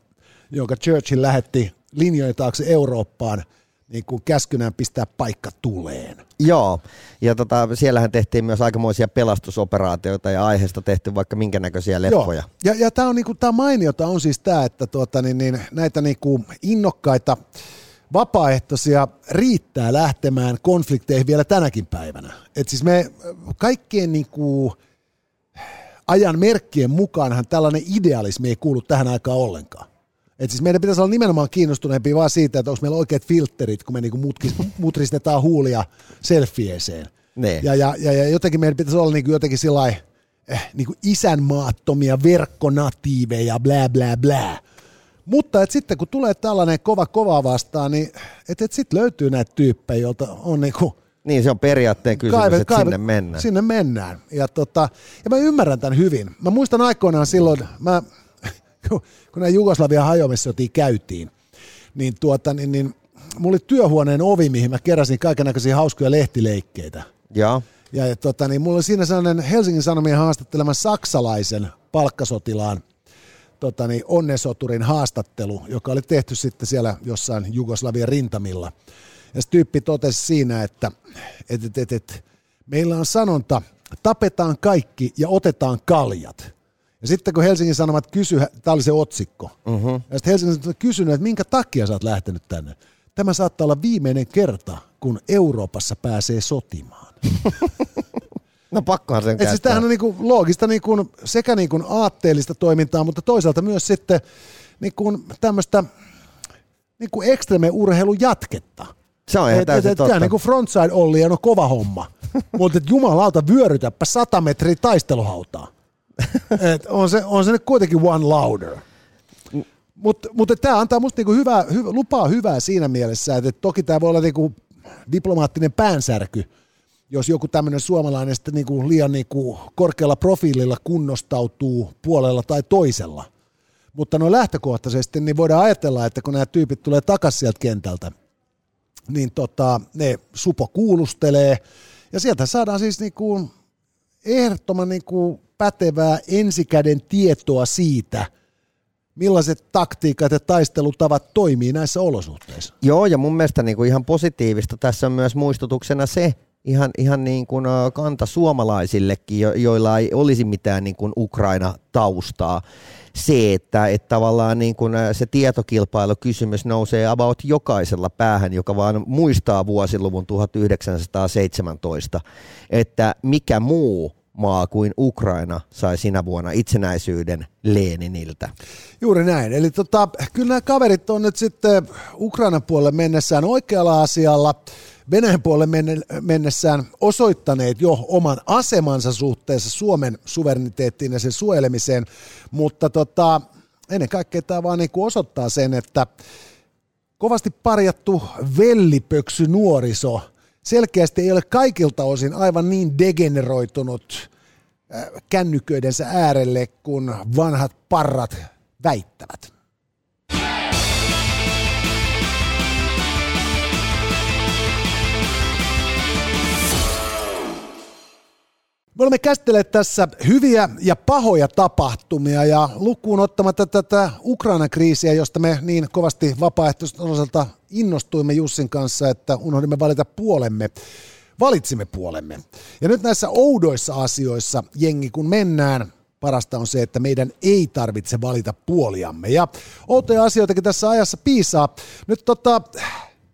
S1: jonka Churchill lähetti linjojen taakse Eurooppaan – niin kuin käskynään pistää paikka tuleen.
S2: Joo, ja tota, siellähän tehtiin myös aikamoisia pelastusoperaatioita ja aiheesta tehty vaikka minkä näköisiä leffoja.
S1: Joo. Ja, ja tämä on, niinku, tää mainiota on siis tämä, että tuota, niin, niin, näitä niinku innokkaita vapaaehtoisia riittää lähtemään konflikteihin vielä tänäkin päivänä. Et siis me kaikkien niinku, ajan merkkien mukaanhan tällainen idealismi ei kuulu tähän aikaan ollenkaan. Et siis meidän pitäisi olla nimenomaan kiinnostuneempi vaan siitä, että onko meillä oikeat filterit, kun me niinku mutkis, mutristetaan huulia selfieeseen.
S2: Ne.
S1: Ja, ja, ja, ja, jotenkin meidän pitäisi olla niinku jotenkin sillä eh, niin kuin isänmaattomia verkkonatiiveja, blää blää blää. Mutta et sitten kun tulee tällainen kova kova vastaan, niin et, et sitten löytyy näitä tyyppejä, joilta on niinku
S2: niin se on periaatteen kysymys, kaive, että kaive, sinne mennään.
S1: Sinne mennään. Ja, tota, ja mä ymmärrän tämän hyvin. Mä muistan aikoinaan silloin, mä, kun nämä Jugoslavia hajoamissotia käytiin, niin, tuota, niin, niin mulla oli työhuoneen ovi, mihin mä keräsin kaikenlaisia hauskoja lehtileikkeitä.
S2: Ja,
S1: ja, ja tota, niin mulla oli siinä sellainen Helsingin Sanomien haastatteleman saksalaisen palkkasotilaan tota, niin onnesoturin haastattelu, joka oli tehty sitten siellä jossain Jugoslavian rintamilla. Ja se tyyppi totesi siinä, että et, et, et, et, meillä on sanonta, tapetaan kaikki ja otetaan kaljat. Ja sitten kun Helsingin Sanomat kysyi, tämä oli se otsikko, uh-huh. ja sitten Helsingin Sanomat kysynyt, että minkä takia sä oot lähtenyt tänne. Tämä saattaa olla viimeinen kerta, kun Euroopassa pääsee sotimaan.
S2: No pakkohan sen
S1: siis tämähän on niinku loogista niinku, sekä niinku aatteellista toimintaa, mutta toisaalta myös sitten niinku tämmöistä niinku ekstreme-urheilun jatketta.
S2: Se on ihan täysin et, totta.
S1: Niin kuin frontside Olli on kova homma, mutta jumalauta vyörytäpä 100 metriä taisteluhautaa. et on, se, on se nyt kuitenkin one louder. Mutta mut, tämä antaa musta niinku hyvää, hyvä, lupaa hyvää siinä mielessä, että toki tämä voi olla niinku diplomaattinen päänsärky, jos joku tämmöinen suomalainen sitten niinku liian niinku korkealla profiililla kunnostautuu puolella tai toisella. Mutta no lähtökohtaisesti niin voidaan ajatella, että kun nämä tyypit tulee takaisin sieltä kentältä, niin tota, ne supo kuulustelee, ja sieltä saadaan siis niinku ehdottoman niinku pätevää ensikäden tietoa siitä, millaiset taktiikat ja taistelutavat toimii näissä olosuhteissa.
S2: Joo, ja mun mielestä niin kuin ihan positiivista tässä on myös muistutuksena se, ihan, ihan niin kuin kanta suomalaisillekin, jo, joilla ei olisi mitään niin kuin Ukraina-taustaa, se, että, että tavallaan niin kuin se tietokilpailukysymys nousee about jokaisella päähän, joka vaan muistaa vuosiluvun 1917, että mikä muu maa kuin Ukraina sai sinä vuonna itsenäisyyden Leniniltä.
S1: Juuri näin. Eli tota, kyllä nämä kaverit on nyt sitten Ukrainan puolelle mennessään oikealla asialla. Venäjän puolelle mennessään osoittaneet jo oman asemansa suhteessa Suomen suvereniteettiin ja sen suojelemiseen, mutta tota, ennen kaikkea tämä vaan niin osoittaa sen, että kovasti parjattu vellipöksy nuoriso selkeästi ei ole kaikilta osin aivan niin degeneroitunut äh, kännyköidensä äärelle, kun vanhat parrat väittävät. Me olemme käsitelleet tässä hyviä ja pahoja tapahtumia ja lukuun ottamatta tätä Ukrainan kriisiä, josta me niin kovasti vapaaehtoisten osalta innostuimme Jussin kanssa, että unohdimme valita puolemme. Valitsimme puolemme. Ja nyt näissä oudoissa asioissa, jengi kun mennään, parasta on se, että meidän ei tarvitse valita puoliamme. Ja outoja asioitakin tässä ajassa piisaa. Nyt tota,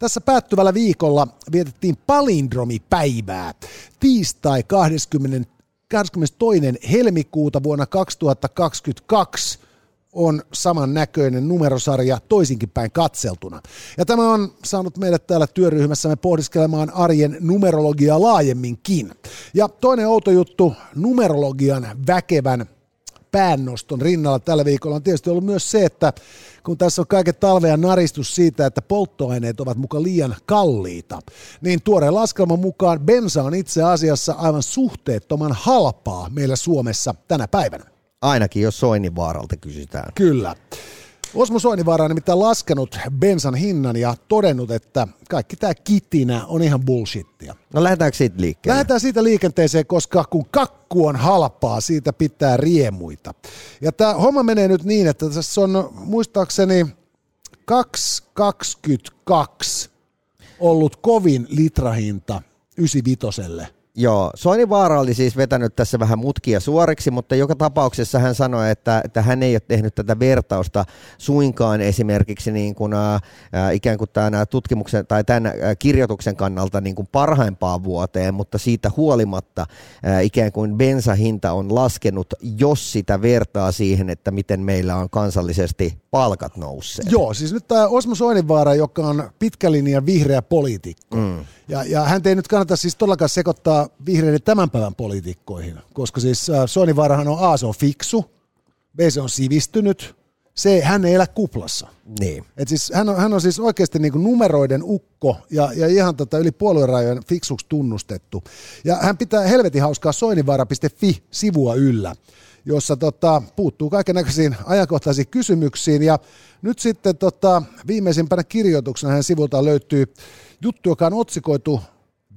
S1: tässä päättyvällä viikolla vietettiin palindromipäivää. Tiistai 20, 22. helmikuuta vuonna 2022 on samannäköinen numerosarja toisinkin päin katseltuna. Ja tämä on saanut meidät täällä työryhmässämme pohdiskelemaan arjen numerologiaa laajemminkin. Ja toinen outo juttu, numerologian väkevän päännoston rinnalla tällä viikolla on tietysti ollut myös se, että kun tässä on kaiken talvea naristus siitä, että polttoaineet ovat muka liian kalliita, niin tuoreen laskelman mukaan bensa on itse asiassa aivan suhteettoman halpaa meillä Suomessa tänä päivänä.
S2: Ainakin jos Soinivaaralta kysytään.
S1: Kyllä. Osmo Soinivaara on nimittäin laskenut bensan hinnan ja todennut, että kaikki tämä kitinä on ihan bullshittia.
S2: No lähdetäänkö siitä liikkeelle?
S1: Lähdetään siitä liikenteeseen, koska kun kakku on halpaa, siitä pitää riemuita. Ja tämä homma menee nyt niin, että tässä on muistaakseni 2,22 ollut kovin litrahinta 95
S2: Joo, Soinivaara oli siis vetänyt tässä vähän mutkia suoriksi, mutta joka tapauksessa hän sanoi, että, että hän ei ole tehnyt tätä vertausta suinkaan esimerkiksi niin kuin, ää, ikään kuin tämän tutkimuksen tai tämän kirjoituksen kannalta niin kuin parhaimpaan vuoteen, mutta siitä huolimatta ää, ikään kuin bensahinta on laskenut, jos sitä vertaa siihen, että miten meillä on kansallisesti palkat nousee.
S1: Joo, siis nyt tämä Osmo Soininvaara, joka on pitkä linja vihreä poliitikko. Mm. Ja, ja hän ei nyt kannata siis todellakaan sekoittaa vihreiden tämän päivän poliitikkoihin, koska siis äh, Soininvaarahan on A, se on fiksu, B, se on sivistynyt, C, hän ei elä kuplassa.
S2: Niin.
S1: Et siis hän, on, hän on siis oikeasti niinku numeroiden ukko ja, ja ihan tota yli puoluerajojen fiksuksi tunnustettu. Ja hän pitää helvetin hauskaa soininvaara.fi-sivua yllä jossa tota, puuttuu kaiken näköisiin ajankohtaisiin kysymyksiin. Ja nyt sitten tota, viimeisimpänä kirjoituksena hän sivulta löytyy juttu, joka on otsikoitu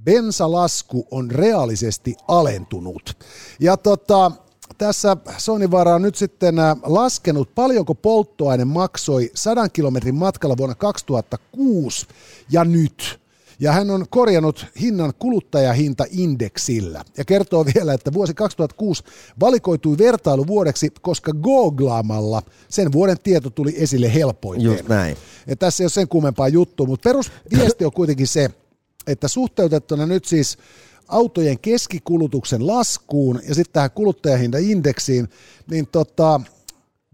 S1: Bensalasku on reaalisesti alentunut. Ja tota, tässä Sonivaara on nyt sitten äh, laskenut, paljonko polttoaine maksoi 100 kilometrin matkalla vuonna 2006 ja nyt. Ja hän on korjannut hinnan kuluttajahintaindeksillä ja kertoo vielä, että vuosi 2006 valikoitui vertailuvuodeksi, koska googlaamalla sen vuoden tieto tuli esille helpoiten.
S2: Just näin.
S1: Ja tässä ei ole sen kummempaa juttua, mutta perusviesti on kuitenkin se, että suhteutettuna nyt siis autojen keskikulutuksen laskuun ja sitten tähän kuluttajahintaindeksiin, niin tota,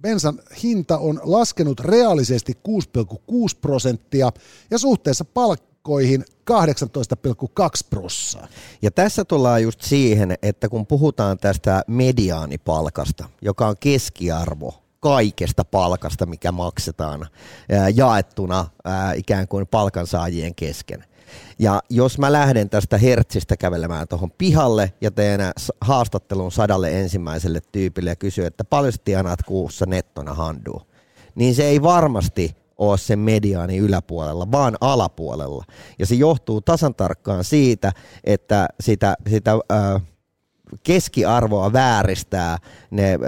S1: bensan hinta on laskenut reaalisesti 6,6 prosenttia ja suhteessa palkkoihin 18,2 prossaa.
S2: Ja tässä tullaan just siihen, että kun puhutaan tästä mediaanipalkasta, joka on keskiarvo kaikesta palkasta, mikä maksetaan jaettuna ikään kuin palkansaajien kesken, ja jos mä lähden tästä Hertzistä kävelemään tuohon pihalle ja teen haastattelun sadalle ensimmäiselle tyypille ja kysyn, että paljon tienaat kuussa nettona handuu, niin se ei varmasti ole sen mediaani yläpuolella, vaan alapuolella. Ja se johtuu tasan tarkkaan siitä, että sitä, sitä äh, keskiarvoa vääristää ne äh,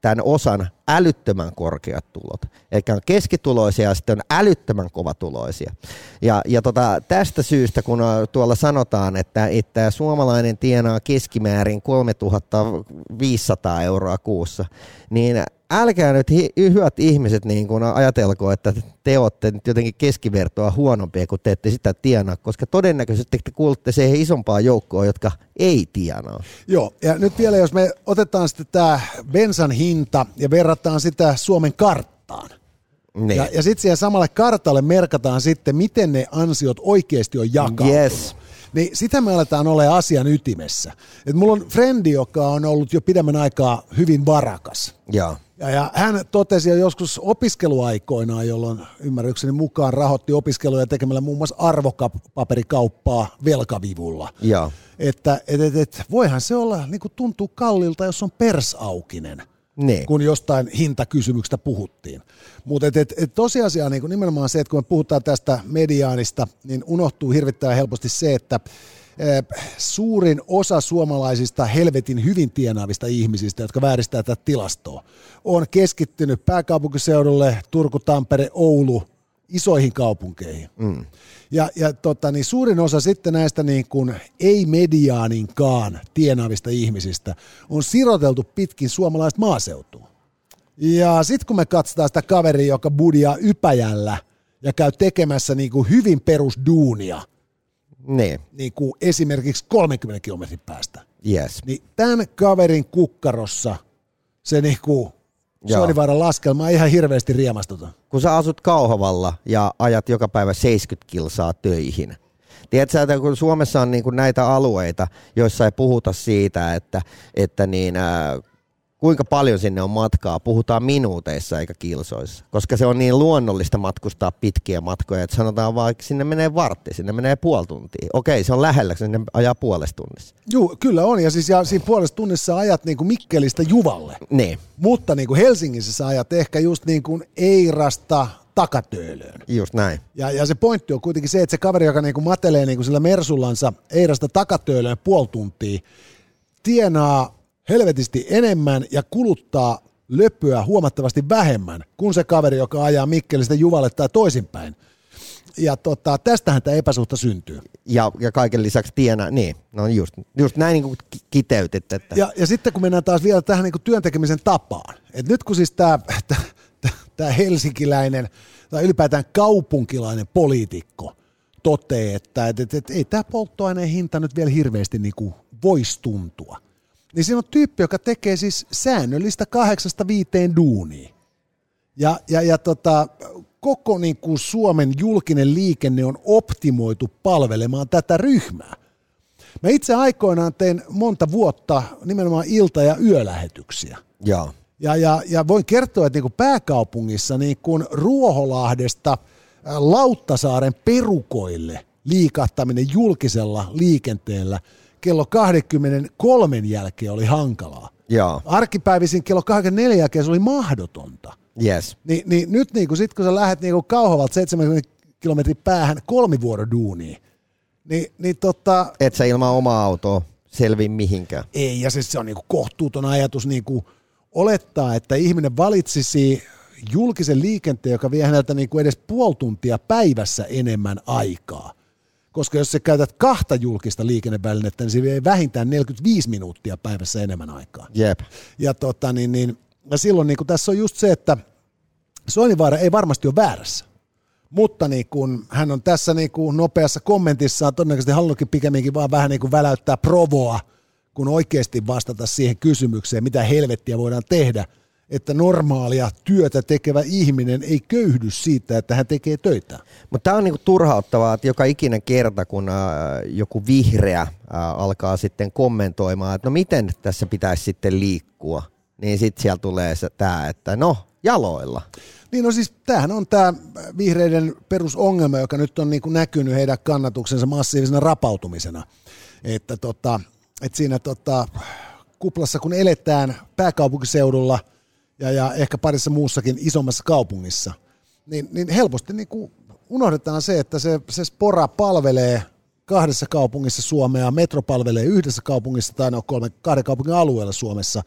S2: tämän osan älyttömän korkeat tulot. Eli on keskituloisia ja sitten on älyttömän kovatuloisia. Ja, ja tota, tästä syystä, kun tuolla sanotaan, että, että suomalainen tienaa keskimäärin 3500 euroa kuussa, niin älkää nyt hi- hyvät ihmiset niin kun ajatelko, että te olette nyt jotenkin keskivertoa huonompia, kun te ette sitä tienaa, koska todennäköisesti te kuulutte siihen isompaan joukkoon, jotka ei tienaa.
S1: Joo, ja nyt vielä jos me otetaan sitten tämä bensan hinta ja verrataan sitä Suomen karttaan, niin. Ja, ja sitten siihen samalle kartalle merkataan sitten, miten ne ansiot oikeasti on jakautunut.
S2: Yes.
S1: Niin sitä me aletaan olla asian ytimessä. Et mulla on frendi, joka on ollut jo pidemmän aikaa hyvin varakas.
S2: Ja.
S1: Ja, ja hän totesi jo joskus opiskeluaikoinaan, jolloin ymmärrykseni mukaan rahoitti opiskeluja tekemällä muun muassa arvopaperikauppaa velkavivulla.
S2: Ja.
S1: Että et, et, et, voihan se olla, niin kuin tuntuu kallilta, jos on persaukinen.
S2: Niin.
S1: kun jostain hintakysymyksestä puhuttiin. Mutta et, et, et tosiasia niin nimenomaan se, että kun me puhutaan tästä mediaanista, niin unohtuu hirvittävän helposti se, että suurin osa suomalaisista helvetin hyvin tienaavista ihmisistä, jotka vääristää tätä tilastoa, on keskittynyt pääkaupunkiseudulle, Turku, Tampere, Oulu, isoihin kaupunkeihin. Mm. Ja, ja tota, niin suurin osa sitten näistä niin kuin ei-mediaaninkaan tienaavista ihmisistä on siroteltu pitkin suomalaista maaseutua. Ja sitten kun me katsotaan sitä kaveria, joka budia Ypäjällä ja käy tekemässä niin kuin hyvin perusduunia –
S2: niin.
S1: niin kuin esimerkiksi 30 kilometrin päästä.
S2: Yes.
S1: Niin tämän kaverin kukkarossa se niin kuin Soinivaaran laskelma ei ihan hirveästi riemastuta.
S2: Kun sä asut Kauhavalla ja ajat joka päivä 70 kilsaa töihin, Tiedätkö, että kun Suomessa on niin kuin näitä alueita, joissa ei puhuta siitä, että, että niin, äh, kuinka paljon sinne on matkaa, puhutaan minuuteissa eikä kilsoissa, koska se on niin luonnollista matkustaa pitkiä matkoja, että sanotaan vaan, että sinne menee vartti, sinne menee puoli tuntia. Okei, se on lähellä, sinne ajaa puolesta tunnissa.
S1: Joo, kyllä on, ja siis ja siinä puolesta tunnissa ajat niin kuin Mikkelistä Juvalle.
S2: Niin.
S1: Mutta niin kuin Helsingissä sä ajat ehkä just niin kuin Eirasta takatöölöön.
S2: Just näin.
S1: Ja, ja se pointti on kuitenkin se, että se kaveri, joka niin kuin matelee niin kuin sillä Mersullansa Eirasta takatöölöön puoli tuntia, tienaa helvetisti enemmän ja kuluttaa löppyä huomattavasti vähemmän kuin se kaveri, joka ajaa Mikkelistä Juvalle tai toisinpäin. Ja tota, tästähän tämä epäsuhta syntyy.
S2: Ja, ja kaiken lisäksi tienaa, niin, no just, just näin niin kuin kiteytit. Että.
S1: Ja, ja sitten kun mennään taas vielä tähän niin kuin työntekemisen tapaan, että nyt kun siis tämä, tämä helsinkiläinen tai ylipäätään kaupunkilainen poliitikko toteaa, että, että, että, että ei tämä polttoaineen hinta nyt vielä hirveästi niin kuin voisi tuntua, niin siinä on tyyppi, joka tekee siis säännöllistä kahdeksasta viiteen duunia. Ja, ja, ja tota, koko niin kuin Suomen julkinen liikenne on optimoitu palvelemaan tätä ryhmää. Mä itse aikoinaan tein monta vuotta nimenomaan ilta- ja yölähetyksiä.
S2: Joo.
S1: Ja, ja, ja voin kertoa, että niin kuin pääkaupungissa niin kuin Ruoholahdesta äh, Lauttasaaren perukoille liikahtaminen julkisella liikenteellä kello 23 jälkeen oli hankalaa.
S2: Joo.
S1: Arkipäivisin kello 24 jälkeen se oli mahdotonta.
S2: Yes.
S1: Ni, niin nyt niin kun, sit, kun sä lähdet niin kauhavalta 70 kilometrin päähän kolmivuoroduuniin, niin, niin tota,
S2: Et sä ilman omaa autoa selvi mihinkään.
S1: ei, ja siis se on niin kohtuuton ajatus niin olettaa, että ihminen valitsisi julkisen liikenteen, joka vie häneltä niin edes puoli tuntia päivässä enemmän aikaa. Koska jos sä käytät kahta julkista liikennevälinettä, niin se vie vähintään 45 minuuttia päivässä enemmän aikaa.
S2: Jep.
S1: Ja, tota, niin, niin, ja silloin niin kuin tässä on just se, että Soinivaara ei varmasti ole väärässä. Mutta niin kun hän on tässä niin kuin nopeassa kommentissaan todennäköisesti halunnutkin pikemminkin vaan vähän niin kuin väläyttää provoa, kun oikeasti vastata siihen kysymykseen, mitä helvettiä voidaan tehdä, että normaalia työtä tekevä ihminen ei köyhdy siitä, että hän tekee töitä.
S2: Mutta tämä on niinku turhauttavaa, että joka ikinen kerta, kun äh, joku vihreä äh, alkaa sitten kommentoimaan, että no miten tässä pitäisi sitten liikkua, niin sitten siellä tulee tämä, että no jaloilla.
S1: Niin no siis tämähän on tämä vihreiden perusongelma, joka nyt on niin kuin näkynyt heidän kannatuksensa massiivisena rapautumisena. Että tota, et siinä tota, kuplassa kun eletään pääkaupunkiseudulla ja, ja ehkä parissa muussakin isommassa kaupungissa, niin, niin helposti niin kuin unohdetaan se, että se, se spora palvelee kahdessa kaupungissa Suomea, metro palvelee yhdessä kaupungissa tai no kolme, kahden kaupungin alueella Suomessa.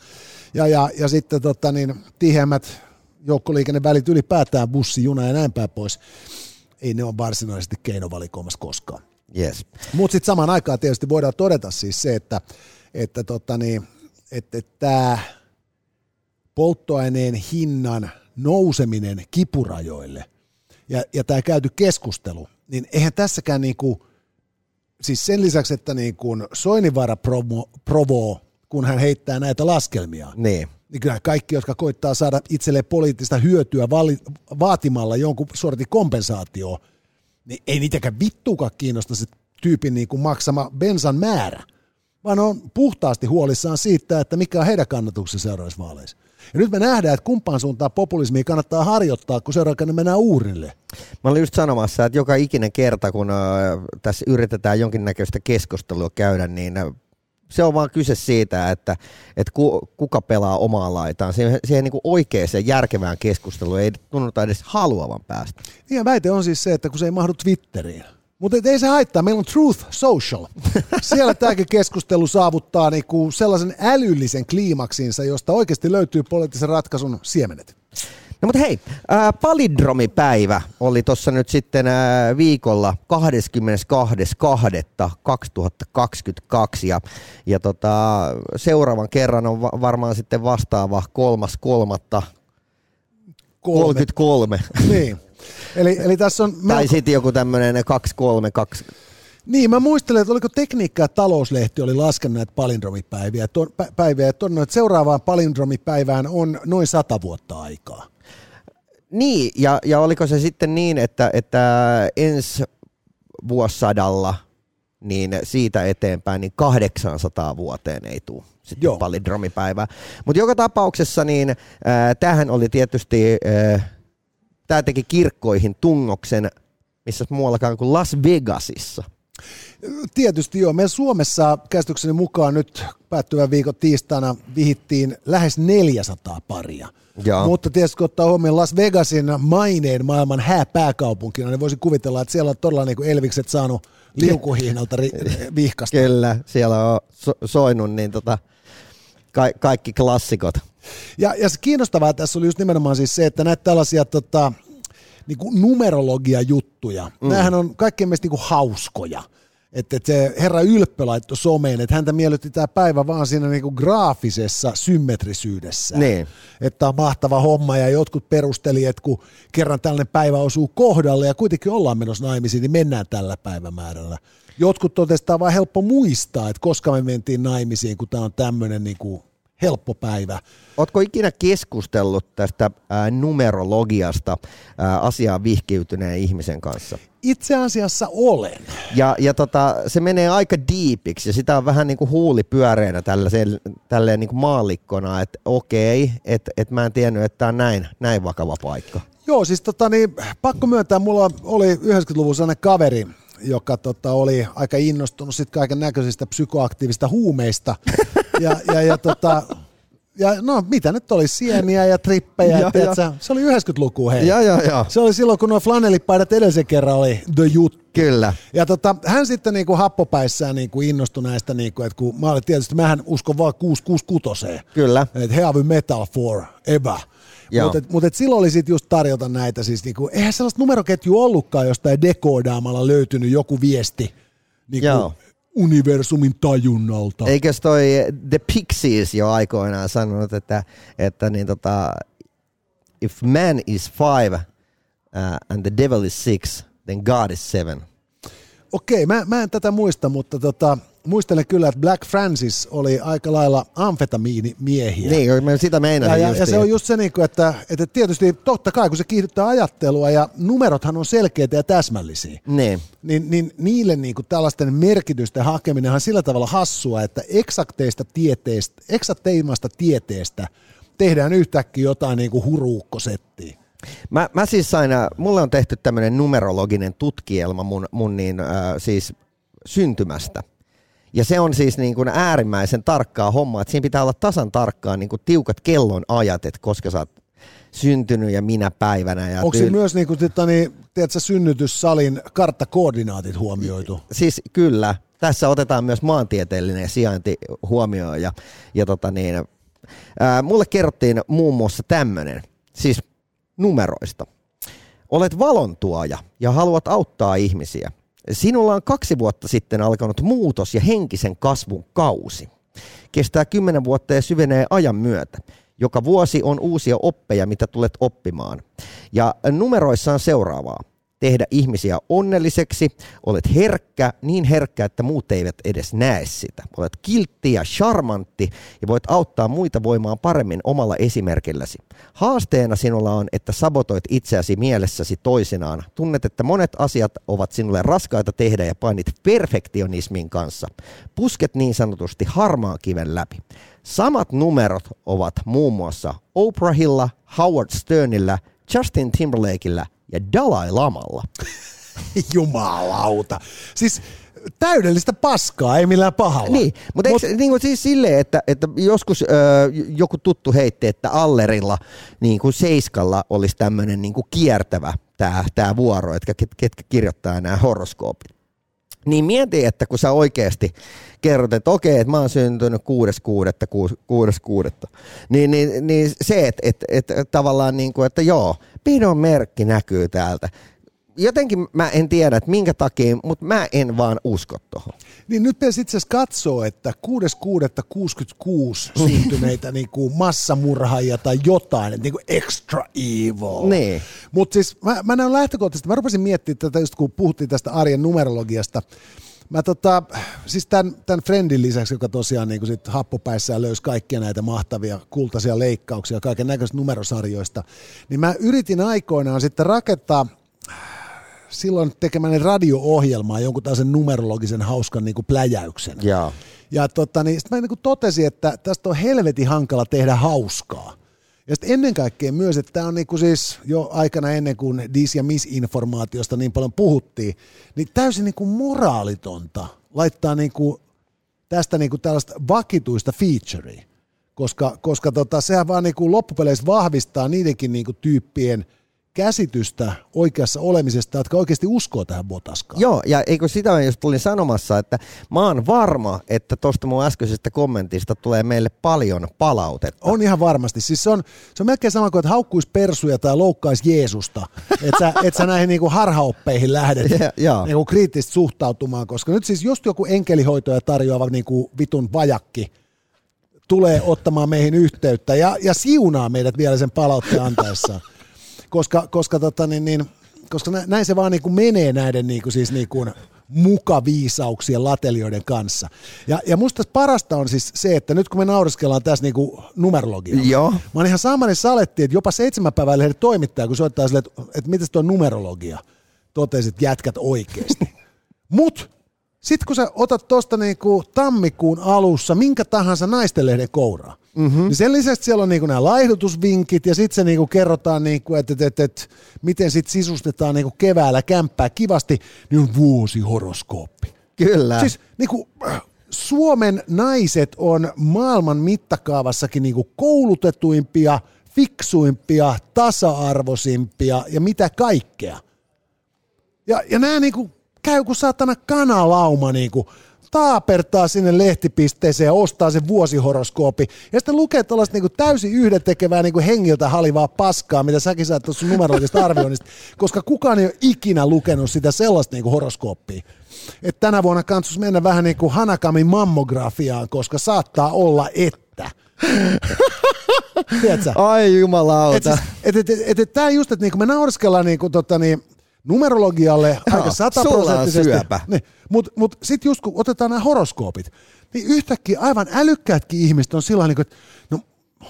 S1: Ja, ja, ja sitten tota, niin, tiheämmät joukkoliikennevälit ylipäätään, bussi, juna ja näin päin pois, ei ne ole varsinaisesti keinovalikoimassa koskaan.
S2: Yes.
S1: Mutta sitten samaan aikaan tietysti voidaan todeta siis se, että, että, tota niin, että, että tämä polttoaineen hinnan nouseminen kipurajoille ja, ja tämä käyty keskustelu, niin eihän tässäkään niinku, siis sen lisäksi, että niin kuin Soininvaara provo, provoo, kun hän heittää näitä laskelmia,
S2: Niin.
S1: niin kyllä kaikki, jotka koittaa saada itselleen poliittista hyötyä vali, vaatimalla jonkun sortin kompensaatio, niin ei niitäkään vittuakaan kiinnosta se tyypin niin kuin maksama bensan määrä, vaan on puhtaasti huolissaan siitä, että mikä on heidän kannatuksensa seuraavissa vaaleissa. Ja nyt me nähdään, että kumpaan suuntaan populismia kannattaa harjoittaa, kun seuraavaksi mennään uurille.
S2: Mä olin just sanomassa, että joka ikinen kerta, kun äh, tässä yritetään jonkinnäköistä keskustelua käydä, niin äh, se on vaan kyse siitä, että, että ku, kuka pelaa omaa laitaan. Siihen, siihen niin oikeaan järkevään keskusteluun ei tunnuta edes haluavan päästä.
S1: Niin ja väite on siis se, että kun se ei mahdu Twitteriin. Mutta ei se haittaa, meillä on Truth Social. Siellä tämäkin keskustelu saavuttaa niinku sellaisen älyllisen kliimaksinsa, josta oikeasti löytyy poliittisen ratkaisun siemenet.
S2: No mutta hei, äh, palindromipäivä oli tuossa nyt sitten äh, viikolla 22.2.2022 ja, ja tota, seuraavan kerran on va- varmaan sitten vastaava kolmas kolmatta 33.
S1: Niin. Eli, eli tässä on...
S2: Tai
S1: melko-
S2: sitten joku tämmöinen 232.
S1: Niin, mä muistelen, että oliko Tekniikka ja talouslehti oli laskenut näitä palindromipäiviä, ton, pä, päiviä, ja todennut, että seuraavaan palindromipäivään on noin sata vuotta aikaa.
S2: Niin, ja, ja oliko se sitten niin, että, että ensi vuosisadalla niin siitä eteenpäin niin 800 vuoteen ei tule sitten
S1: Joo.
S2: palindromipäivää. Mutta joka tapauksessa niin äh, tämähän oli tietysti, äh, tämä teki kirkkoihin tungoksen, missä muuallakaan kuin Las Vegasissa.
S1: Tietysti joo. Meillä Suomessa käsitykseni mukaan nyt päättyvän viikon tiistaina vihittiin lähes 400 paria.
S2: Joo.
S1: Mutta tietysti kun ottaa huomioon Las Vegasin maineen maailman hääpääkaupunkina, niin voisin kuvitella, että siellä on todella niin kuin Elvikset saanut liukuhihnalta ri- vihkasta.
S2: Kyllä, siellä on so- soinut niin tota, ka- kaikki klassikot.
S1: Ja, ja se kiinnostavaa tässä oli just nimenomaan siis se, että näitä tällaisia tota, niin kuin numerologia-juttuja, mm. näähän on kaikkein mielestä niin kuin hauskoja. Että et se herra Ylppö laittoi someen, että häntä miellytti tämä päivä vaan siinä niin kuin graafisessa symmetrisyydessä.
S2: Niin.
S1: Että on mahtava homma ja jotkut perusteli, että kun kerran tällainen päivä osuu kohdalle ja kuitenkin ollaan menossa naimisiin, niin mennään tällä päivämäärällä. Jotkut totesivat, että on vaan helppo muistaa, että koska me mentiin naimisiin, kun tämä on tämmöinen niin kuin helppo päivä.
S2: Oletko ikinä keskustellut tästä ää, numerologiasta ää, asiaan vihkiytyneen ihmisen kanssa?
S1: Itse asiassa olen.
S2: Ja, ja tota, se menee aika diipiksi ja sitä on vähän niin kuin huuli pyöreänä tälleen, tälleen niin kuin maallikkona, että okei, että et mä en tiennyt, että tämä on näin, näin vakava paikka.
S1: Joo, siis tota, niin, pakko myöntää, mulla oli 90-luvun sellainen kaveri, joka tota, oli aika innostunut sit kaiken näköisistä psykoaktiivista huumeista. ja, ja, ja tota, ja no mitä nyt oli, sieniä ja trippejä, ja, ja. se oli 90-luku hei.
S2: Ja, ja, ja.
S1: Se oli silloin, kun nuo flanellipaidat edellisen kerran oli the juttu.
S2: Kyllä.
S1: Ja tota, hän sitten niinku happopäissään niinku innostui näistä, niinku, että kun mä olin tietysti, mähän uskon vaan 666
S2: Kyllä.
S1: Että heavy metal for ever. Mutta mut silloin oli sitten just tarjota näitä, siis niinku, eihän sellaista numeroketju ollutkaan jostain dekoodaamalla löytynyt joku viesti. Niinku, Joo universumin tajunnalta.
S2: Eikös toi The Pixies jo aikoinaan sanonut, että, että niin tota, if man is five uh, and the devil is six, then God is seven.
S1: Okei, mä, mä en tätä muista, mutta tota, muistelen kyllä, että Black Francis oli aika lailla amfetamiinimiehiä.
S2: Niin, mä sitä meinasin
S1: ja, ja, ja se on just se, niin että, että tietysti totta kai, kun se kiihdyttää ajattelua ja numerothan on selkeitä ja täsmällisiä,
S2: niin,
S1: niin, niin niille niin kuin tällaisten merkitysten hakeminen on sillä tavalla hassua, että eksakteista tieteistä, eksakteimmasta tieteestä tehdään yhtäkkiä jotain niin kuin huruukkosettiä.
S2: Mä, mä siis sain, mulle on tehty tämmöinen numerologinen tutkielma mun, mun niin, äh, siis syntymästä. Ja se on siis niin kuin äärimmäisen tarkkaa hommaa, että siinä pitää olla tasan tarkkaa niin kuin tiukat kellon ajat, että koska sä oot syntynyt ja minä päivänä. Ja
S1: Onko tyyl... myös niin kuin, niin, tiedätkö, synnytyssalin karttakoordinaatit huomioitu?
S2: Siis kyllä. Tässä otetaan myös maantieteellinen sijainti huomioon. Ja, ja tota niin, ää, mulle kerrottiin muun muassa tämmöinen, siis numeroista. Olet valontuoja ja haluat auttaa ihmisiä. Sinulla on kaksi vuotta sitten alkanut muutos ja henkisen kasvun kausi. Kestää kymmenen vuotta ja syvenee ajan myötä. Joka vuosi on uusia oppeja, mitä tulet oppimaan. Ja numeroissa on seuraavaa tehdä ihmisiä onnelliseksi, olet herkkä, niin herkkä, että muut eivät edes näe sitä. Olet kiltti ja charmantti ja voit auttaa muita voimaan paremmin omalla esimerkilläsi. Haasteena sinulla on, että sabotoit itseäsi mielessäsi toisinaan. Tunnet, että monet asiat ovat sinulle raskaita tehdä ja painit perfektionismin kanssa. Pusket niin sanotusti harmaan kiven läpi. Samat numerot ovat muun muassa Oprahilla, Howard Sternillä, Justin Timberlakeillä ja Dalai Lamalla.
S1: Jumalauta. Siis täydellistä paskaa, ei millään pahalla.
S2: Niin, mutta Mut, niin kuin siis silleen, että, että joskus ö, joku tuttu heitti, että Allerilla niin kuin Seiskalla olisi tämmöinen niin kuin kiertävä tämä tää vuoro, että ketkä, ketkä kirjoittaa nämä horoskoopit. Niin mieti, että kun sä oikeasti kerrot, että okei, että mä oon syntynyt 6.6. Niin, niin, niin se, että, että, että tavallaan niin kuin, että joo, pidon merkki näkyy täältä. Jotenkin mä en tiedä, että minkä takia, mutta mä en vaan usko tuohon.
S1: Niin nyt pitäisi itse asiassa katsoa, että 6.6.66 syntyneitä niin kuin massamurhaajia tai jotain, että niin kuin extra evil.
S2: Niin.
S1: Mutta siis mä, mä näen lähtökohtaisesti, mä rupesin miettimään tätä just kun puhuttiin tästä arjen numerologiasta, Mä tota, siis tämän, tämän Friendin lisäksi, joka tosiaan niin sit happopäissään löysi kaikkia näitä mahtavia kultaisia leikkauksia kaiken näköisistä numerosarjoista, niin mä yritin aikoinaan sitten rakentaa silloin tekemäni radio-ohjelmaa jonkun tällaisen numerologisen hauskan niin kuin pläjäyksen.
S2: Ja,
S1: ja tota, niin sitten mä niin kuin totesin, että tästä on helvetin hankala tehdä hauskaa. Ja sitten ennen kaikkea myös, että tämä on niinku siis jo aikana ennen kuin dis- ja misinformaatiosta niin paljon puhuttiin, niin täysin niinku moraalitonta laittaa niinku tästä niinku tällaista vakituista featurea, koska, koska tota, sehän vaan niinku loppupeleissä vahvistaa niidenkin niinku tyyppien – käsitystä oikeassa olemisesta, jotka oikeasti uskoo tähän botaskaan.
S2: Joo, ja eikö sitä jos tulin sanomassa, että mä oon varma, että tuosta mun äskeisestä kommentista tulee meille paljon palautetta.
S1: On ihan varmasti. Siis se on, se on melkein sama kuin, että haukkuisi persuja tai loukkaisi Jeesusta. että sä, et sä näihin niinku harhaoppeihin lähdet
S2: yeah,
S1: niinku kriittisesti suhtautumaan, koska nyt siis just joku enkelihoitoja tarjoava niinku vitun vajakki tulee ottamaan meihin yhteyttä ja, ja siunaa meidät vielä sen palautteen antaessaan koska, koska, tota, niin, niin, koska näin se vaan niin kuin menee näiden niin kuin, siis niin kuin mukaviisauksien latelioiden kanssa. Ja, ja musta parasta on siis se, että nyt kun me nauriskellaan tässä niinku numerologiaa,
S2: Joo.
S1: mä oon ihan saamani saletti, että jopa seitsemän päivän lehden toimittaja, kun soittaa sille, että, että miten tuo numerologia, totesit jätkät oikeasti. Mut sitten kun sä otat tuosta niinku tammikuun alussa minkä tahansa naistenlehden kouraa, mm-hmm. niin sen lisäksi siellä on niinku nämä laihdutusvinkit ja sitten se niinku kerrotaan, niinku, että et, et, et, miten sit sisustetaan niinku keväällä kämppää kivasti, niin on vuosihoroskooppi.
S2: Kyllä.
S1: Siis niinku, Suomen naiset on maailman mittakaavassakin niinku koulutetuimpia, fiksuimpia, tasa-arvoisimpia ja mitä kaikkea. Ja, ja nämä niinku käy kuin saatana kanalauma niinku, taapertaa sinne lehtipisteeseen ja ostaa sen vuosihoroskoopi. Ja sitten lukee tällaista niinku täysin yhdentekevää niinku hengiltä halivaa paskaa, mitä säkin saat tuossa numerologisesta arvioinnista, koska kukaan ei ole ikinä lukenut sitä sellaista niinku horoskooppia. Että tänä vuonna kannattaisi mennä vähän niin kuin Hanakamin mammografiaan, koska saattaa olla, että. Tiedätkö?
S2: Ai jumalauta.
S1: Et, et, et, et, et, et, tämä just, että niinku me nauriskellaan niinku, tota, niin, numerologialle
S2: Joo,
S1: aika sataprosenttisesti.
S2: syöpä.
S1: Niin, Mutta mut sitten just kun otetaan nämä horoskoopit, niin yhtäkkiä aivan älykkäätkin ihmiset on sillä tavalla, niin että no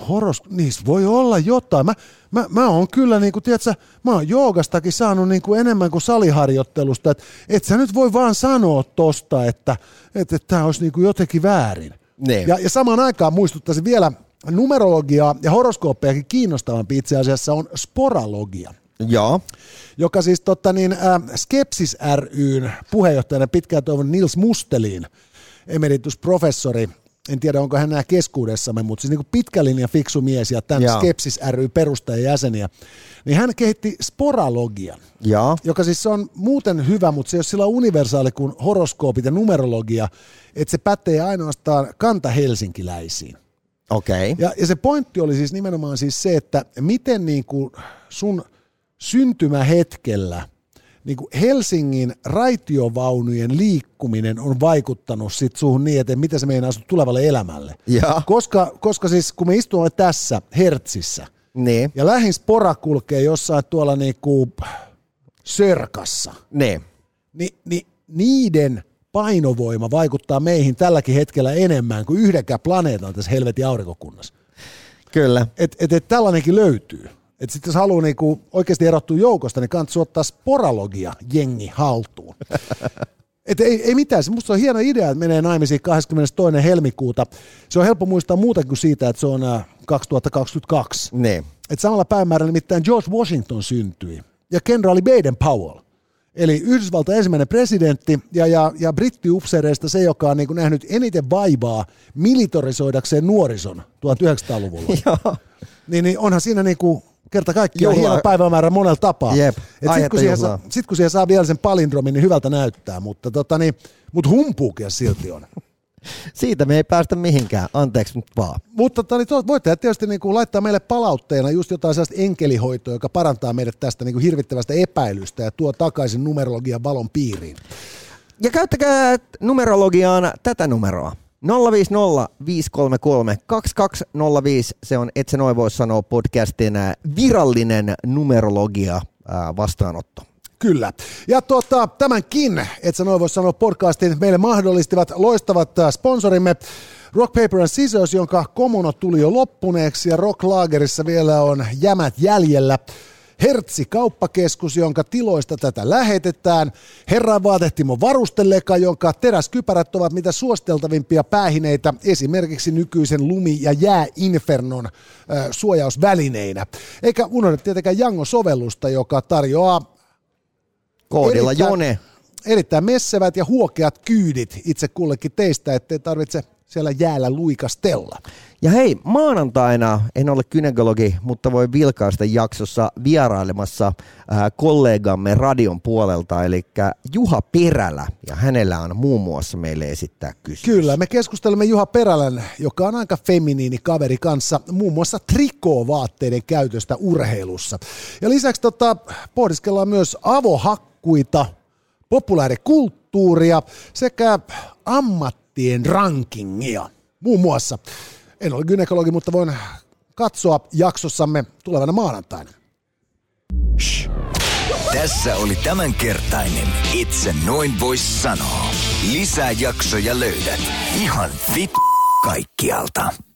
S1: horos, niissä voi olla jotain. Mä, mä, mä oon kyllä, niin kuin, tiedätkö, mä oon joogastakin saanut niin kuin enemmän kuin saliharjoittelusta, että et sä nyt voi vaan sanoa tosta, että et, et tämä olisi niin kuin jotenkin väärin.
S2: Niin.
S1: Ja, ja samaan aikaan muistuttaisin vielä numerologiaa ja horoskooppejakin kiinnostavampi itse asiassa on sporalogia
S2: Joo.
S1: joka siis totta niin, äh, Skepsis ryn puheenjohtajana pitkään toivon Nils Mustelin, emeritusprofessori, en tiedä onko hän enää keskuudessamme, mutta siis niin kuin pitkä linja fiksu mies ja tämän
S2: Joo.
S1: Skepsis ry perustajajäseniä, niin hän kehitti sporalogian,
S2: Joo.
S1: joka siis on muuten hyvä, mutta se ei ole sillä universaali kuin horoskoopit ja numerologia, että se pätee ainoastaan kanta-helsinkiläisiin.
S2: Okei. Okay.
S1: Ja, ja se pointti oli siis nimenomaan siis se, että miten niin kuin sun syntymähetkellä niin kuin Helsingin raitiovaunujen liikkuminen on vaikuttanut sit suhun niin, että mitä se meinaa sun tulevalle elämälle.
S2: Joo.
S1: Koska, koska siis kun me istumme tässä Hertsissä
S2: Niin.
S1: ja lähin spora kulkee jossain tuolla niinku Sörkassa,
S2: Niin.
S1: niin, niin niiden painovoima vaikuttaa meihin tälläkin hetkellä enemmän kuin yhdenkään planeetan tässä helvetin aurinkokunnassa.
S2: Kyllä.
S1: Et, et, et tällainenkin löytyy. Et sit jos haluaa niinku oikeasti erottua joukosta, niin kannattaa ottaa sporalogia jengi haltuun. Et ei, ei mitään, se musta on hieno idea, että menee naimisiin 22. helmikuuta. Se on helppo muistaa muuta kuin siitä, että se on äh, 2022.
S2: Niin.
S1: Et samalla päivämäärällä nimittäin George Washington syntyi ja kenraali Baden Powell. Eli Yhdysvaltain ensimmäinen presidentti ja, ja, ja brittiupseereista se, joka on niin nähnyt eniten vaivaa militarisoidakseen nuorison 1900-luvulla.
S2: Joo.
S1: niin, niin onhan siinä niinku kerta kaikkiaan
S2: Juhla.
S1: hieno päivämäärä monella tapaa.
S2: Jep,
S1: Et sit, kun siihen saa, sit kun siihen saa vielä sen palindromin, niin hyvältä näyttää, mutta tota niin, mut humpuukia silti on.
S2: Siitä me ei päästä mihinkään. Anteeksi nyt vaan.
S1: Mutta tota, niin voitte tietysti niin kuin laittaa meille palautteena just jotain sellaista enkelihoitoa, joka parantaa meidät tästä niin kuin hirvittävästä epäilystä ja tuo takaisin numerologian valon piiriin.
S2: Ja käyttäkää numerologiaan tätä numeroa. 050 533 2205, se on Et noin voi sanoa podcastin ää, virallinen numerologia ää, vastaanotto.
S1: Kyllä. Ja tuota, tämänkin, et sä noin voi sanoa podcastin, meille mahdollistivat loistavat äh, sponsorimme Rock Paper and Scissors, jonka kommuno tuli jo loppuneeksi ja Rock Lagerissa vielä on jämät jäljellä. Hertsi kauppakeskus, jonka tiloista tätä lähetetään. Herran vaatehtimo varusteleka, jonka teräskypärät ovat mitä suosteltavimpia päähineitä esimerkiksi nykyisen lumi- ja jääinfernon äh, suojausvälineinä. Eikä unohda tietenkään Jango-sovellusta, joka tarjoaa
S2: Koodilla
S1: Erittäin-
S2: Jone.
S1: erittäin messevät ja huokeat kyydit itse kullekin teistä, ettei tarvitse siellä jäällä luikastella.
S2: Ja hei, maanantaina en ole kynekologi, mutta voi vilkaista jaksossa vierailemassa ää, kollegamme radion puolelta, eli Juha Perälä, ja hänellä on muun muassa meille esittää kysymys.
S1: Kyllä, me keskustelemme Juha Perälän, joka on aika feminiini kaveri kanssa, muun muassa trikoovaatteiden käytöstä urheilussa. Ja lisäksi tota, pohdiskellaan myös avohakkuita, populaarikulttuuria sekä ammattien rankingia muun muassa. En ole gynekologi, mutta voin katsoa jaksossamme tulevana maanantaina.
S3: Tässä oli tämänkertainen Itse noin vois sanoa. Lisää jaksoja löydät ihan fit kaikkialta.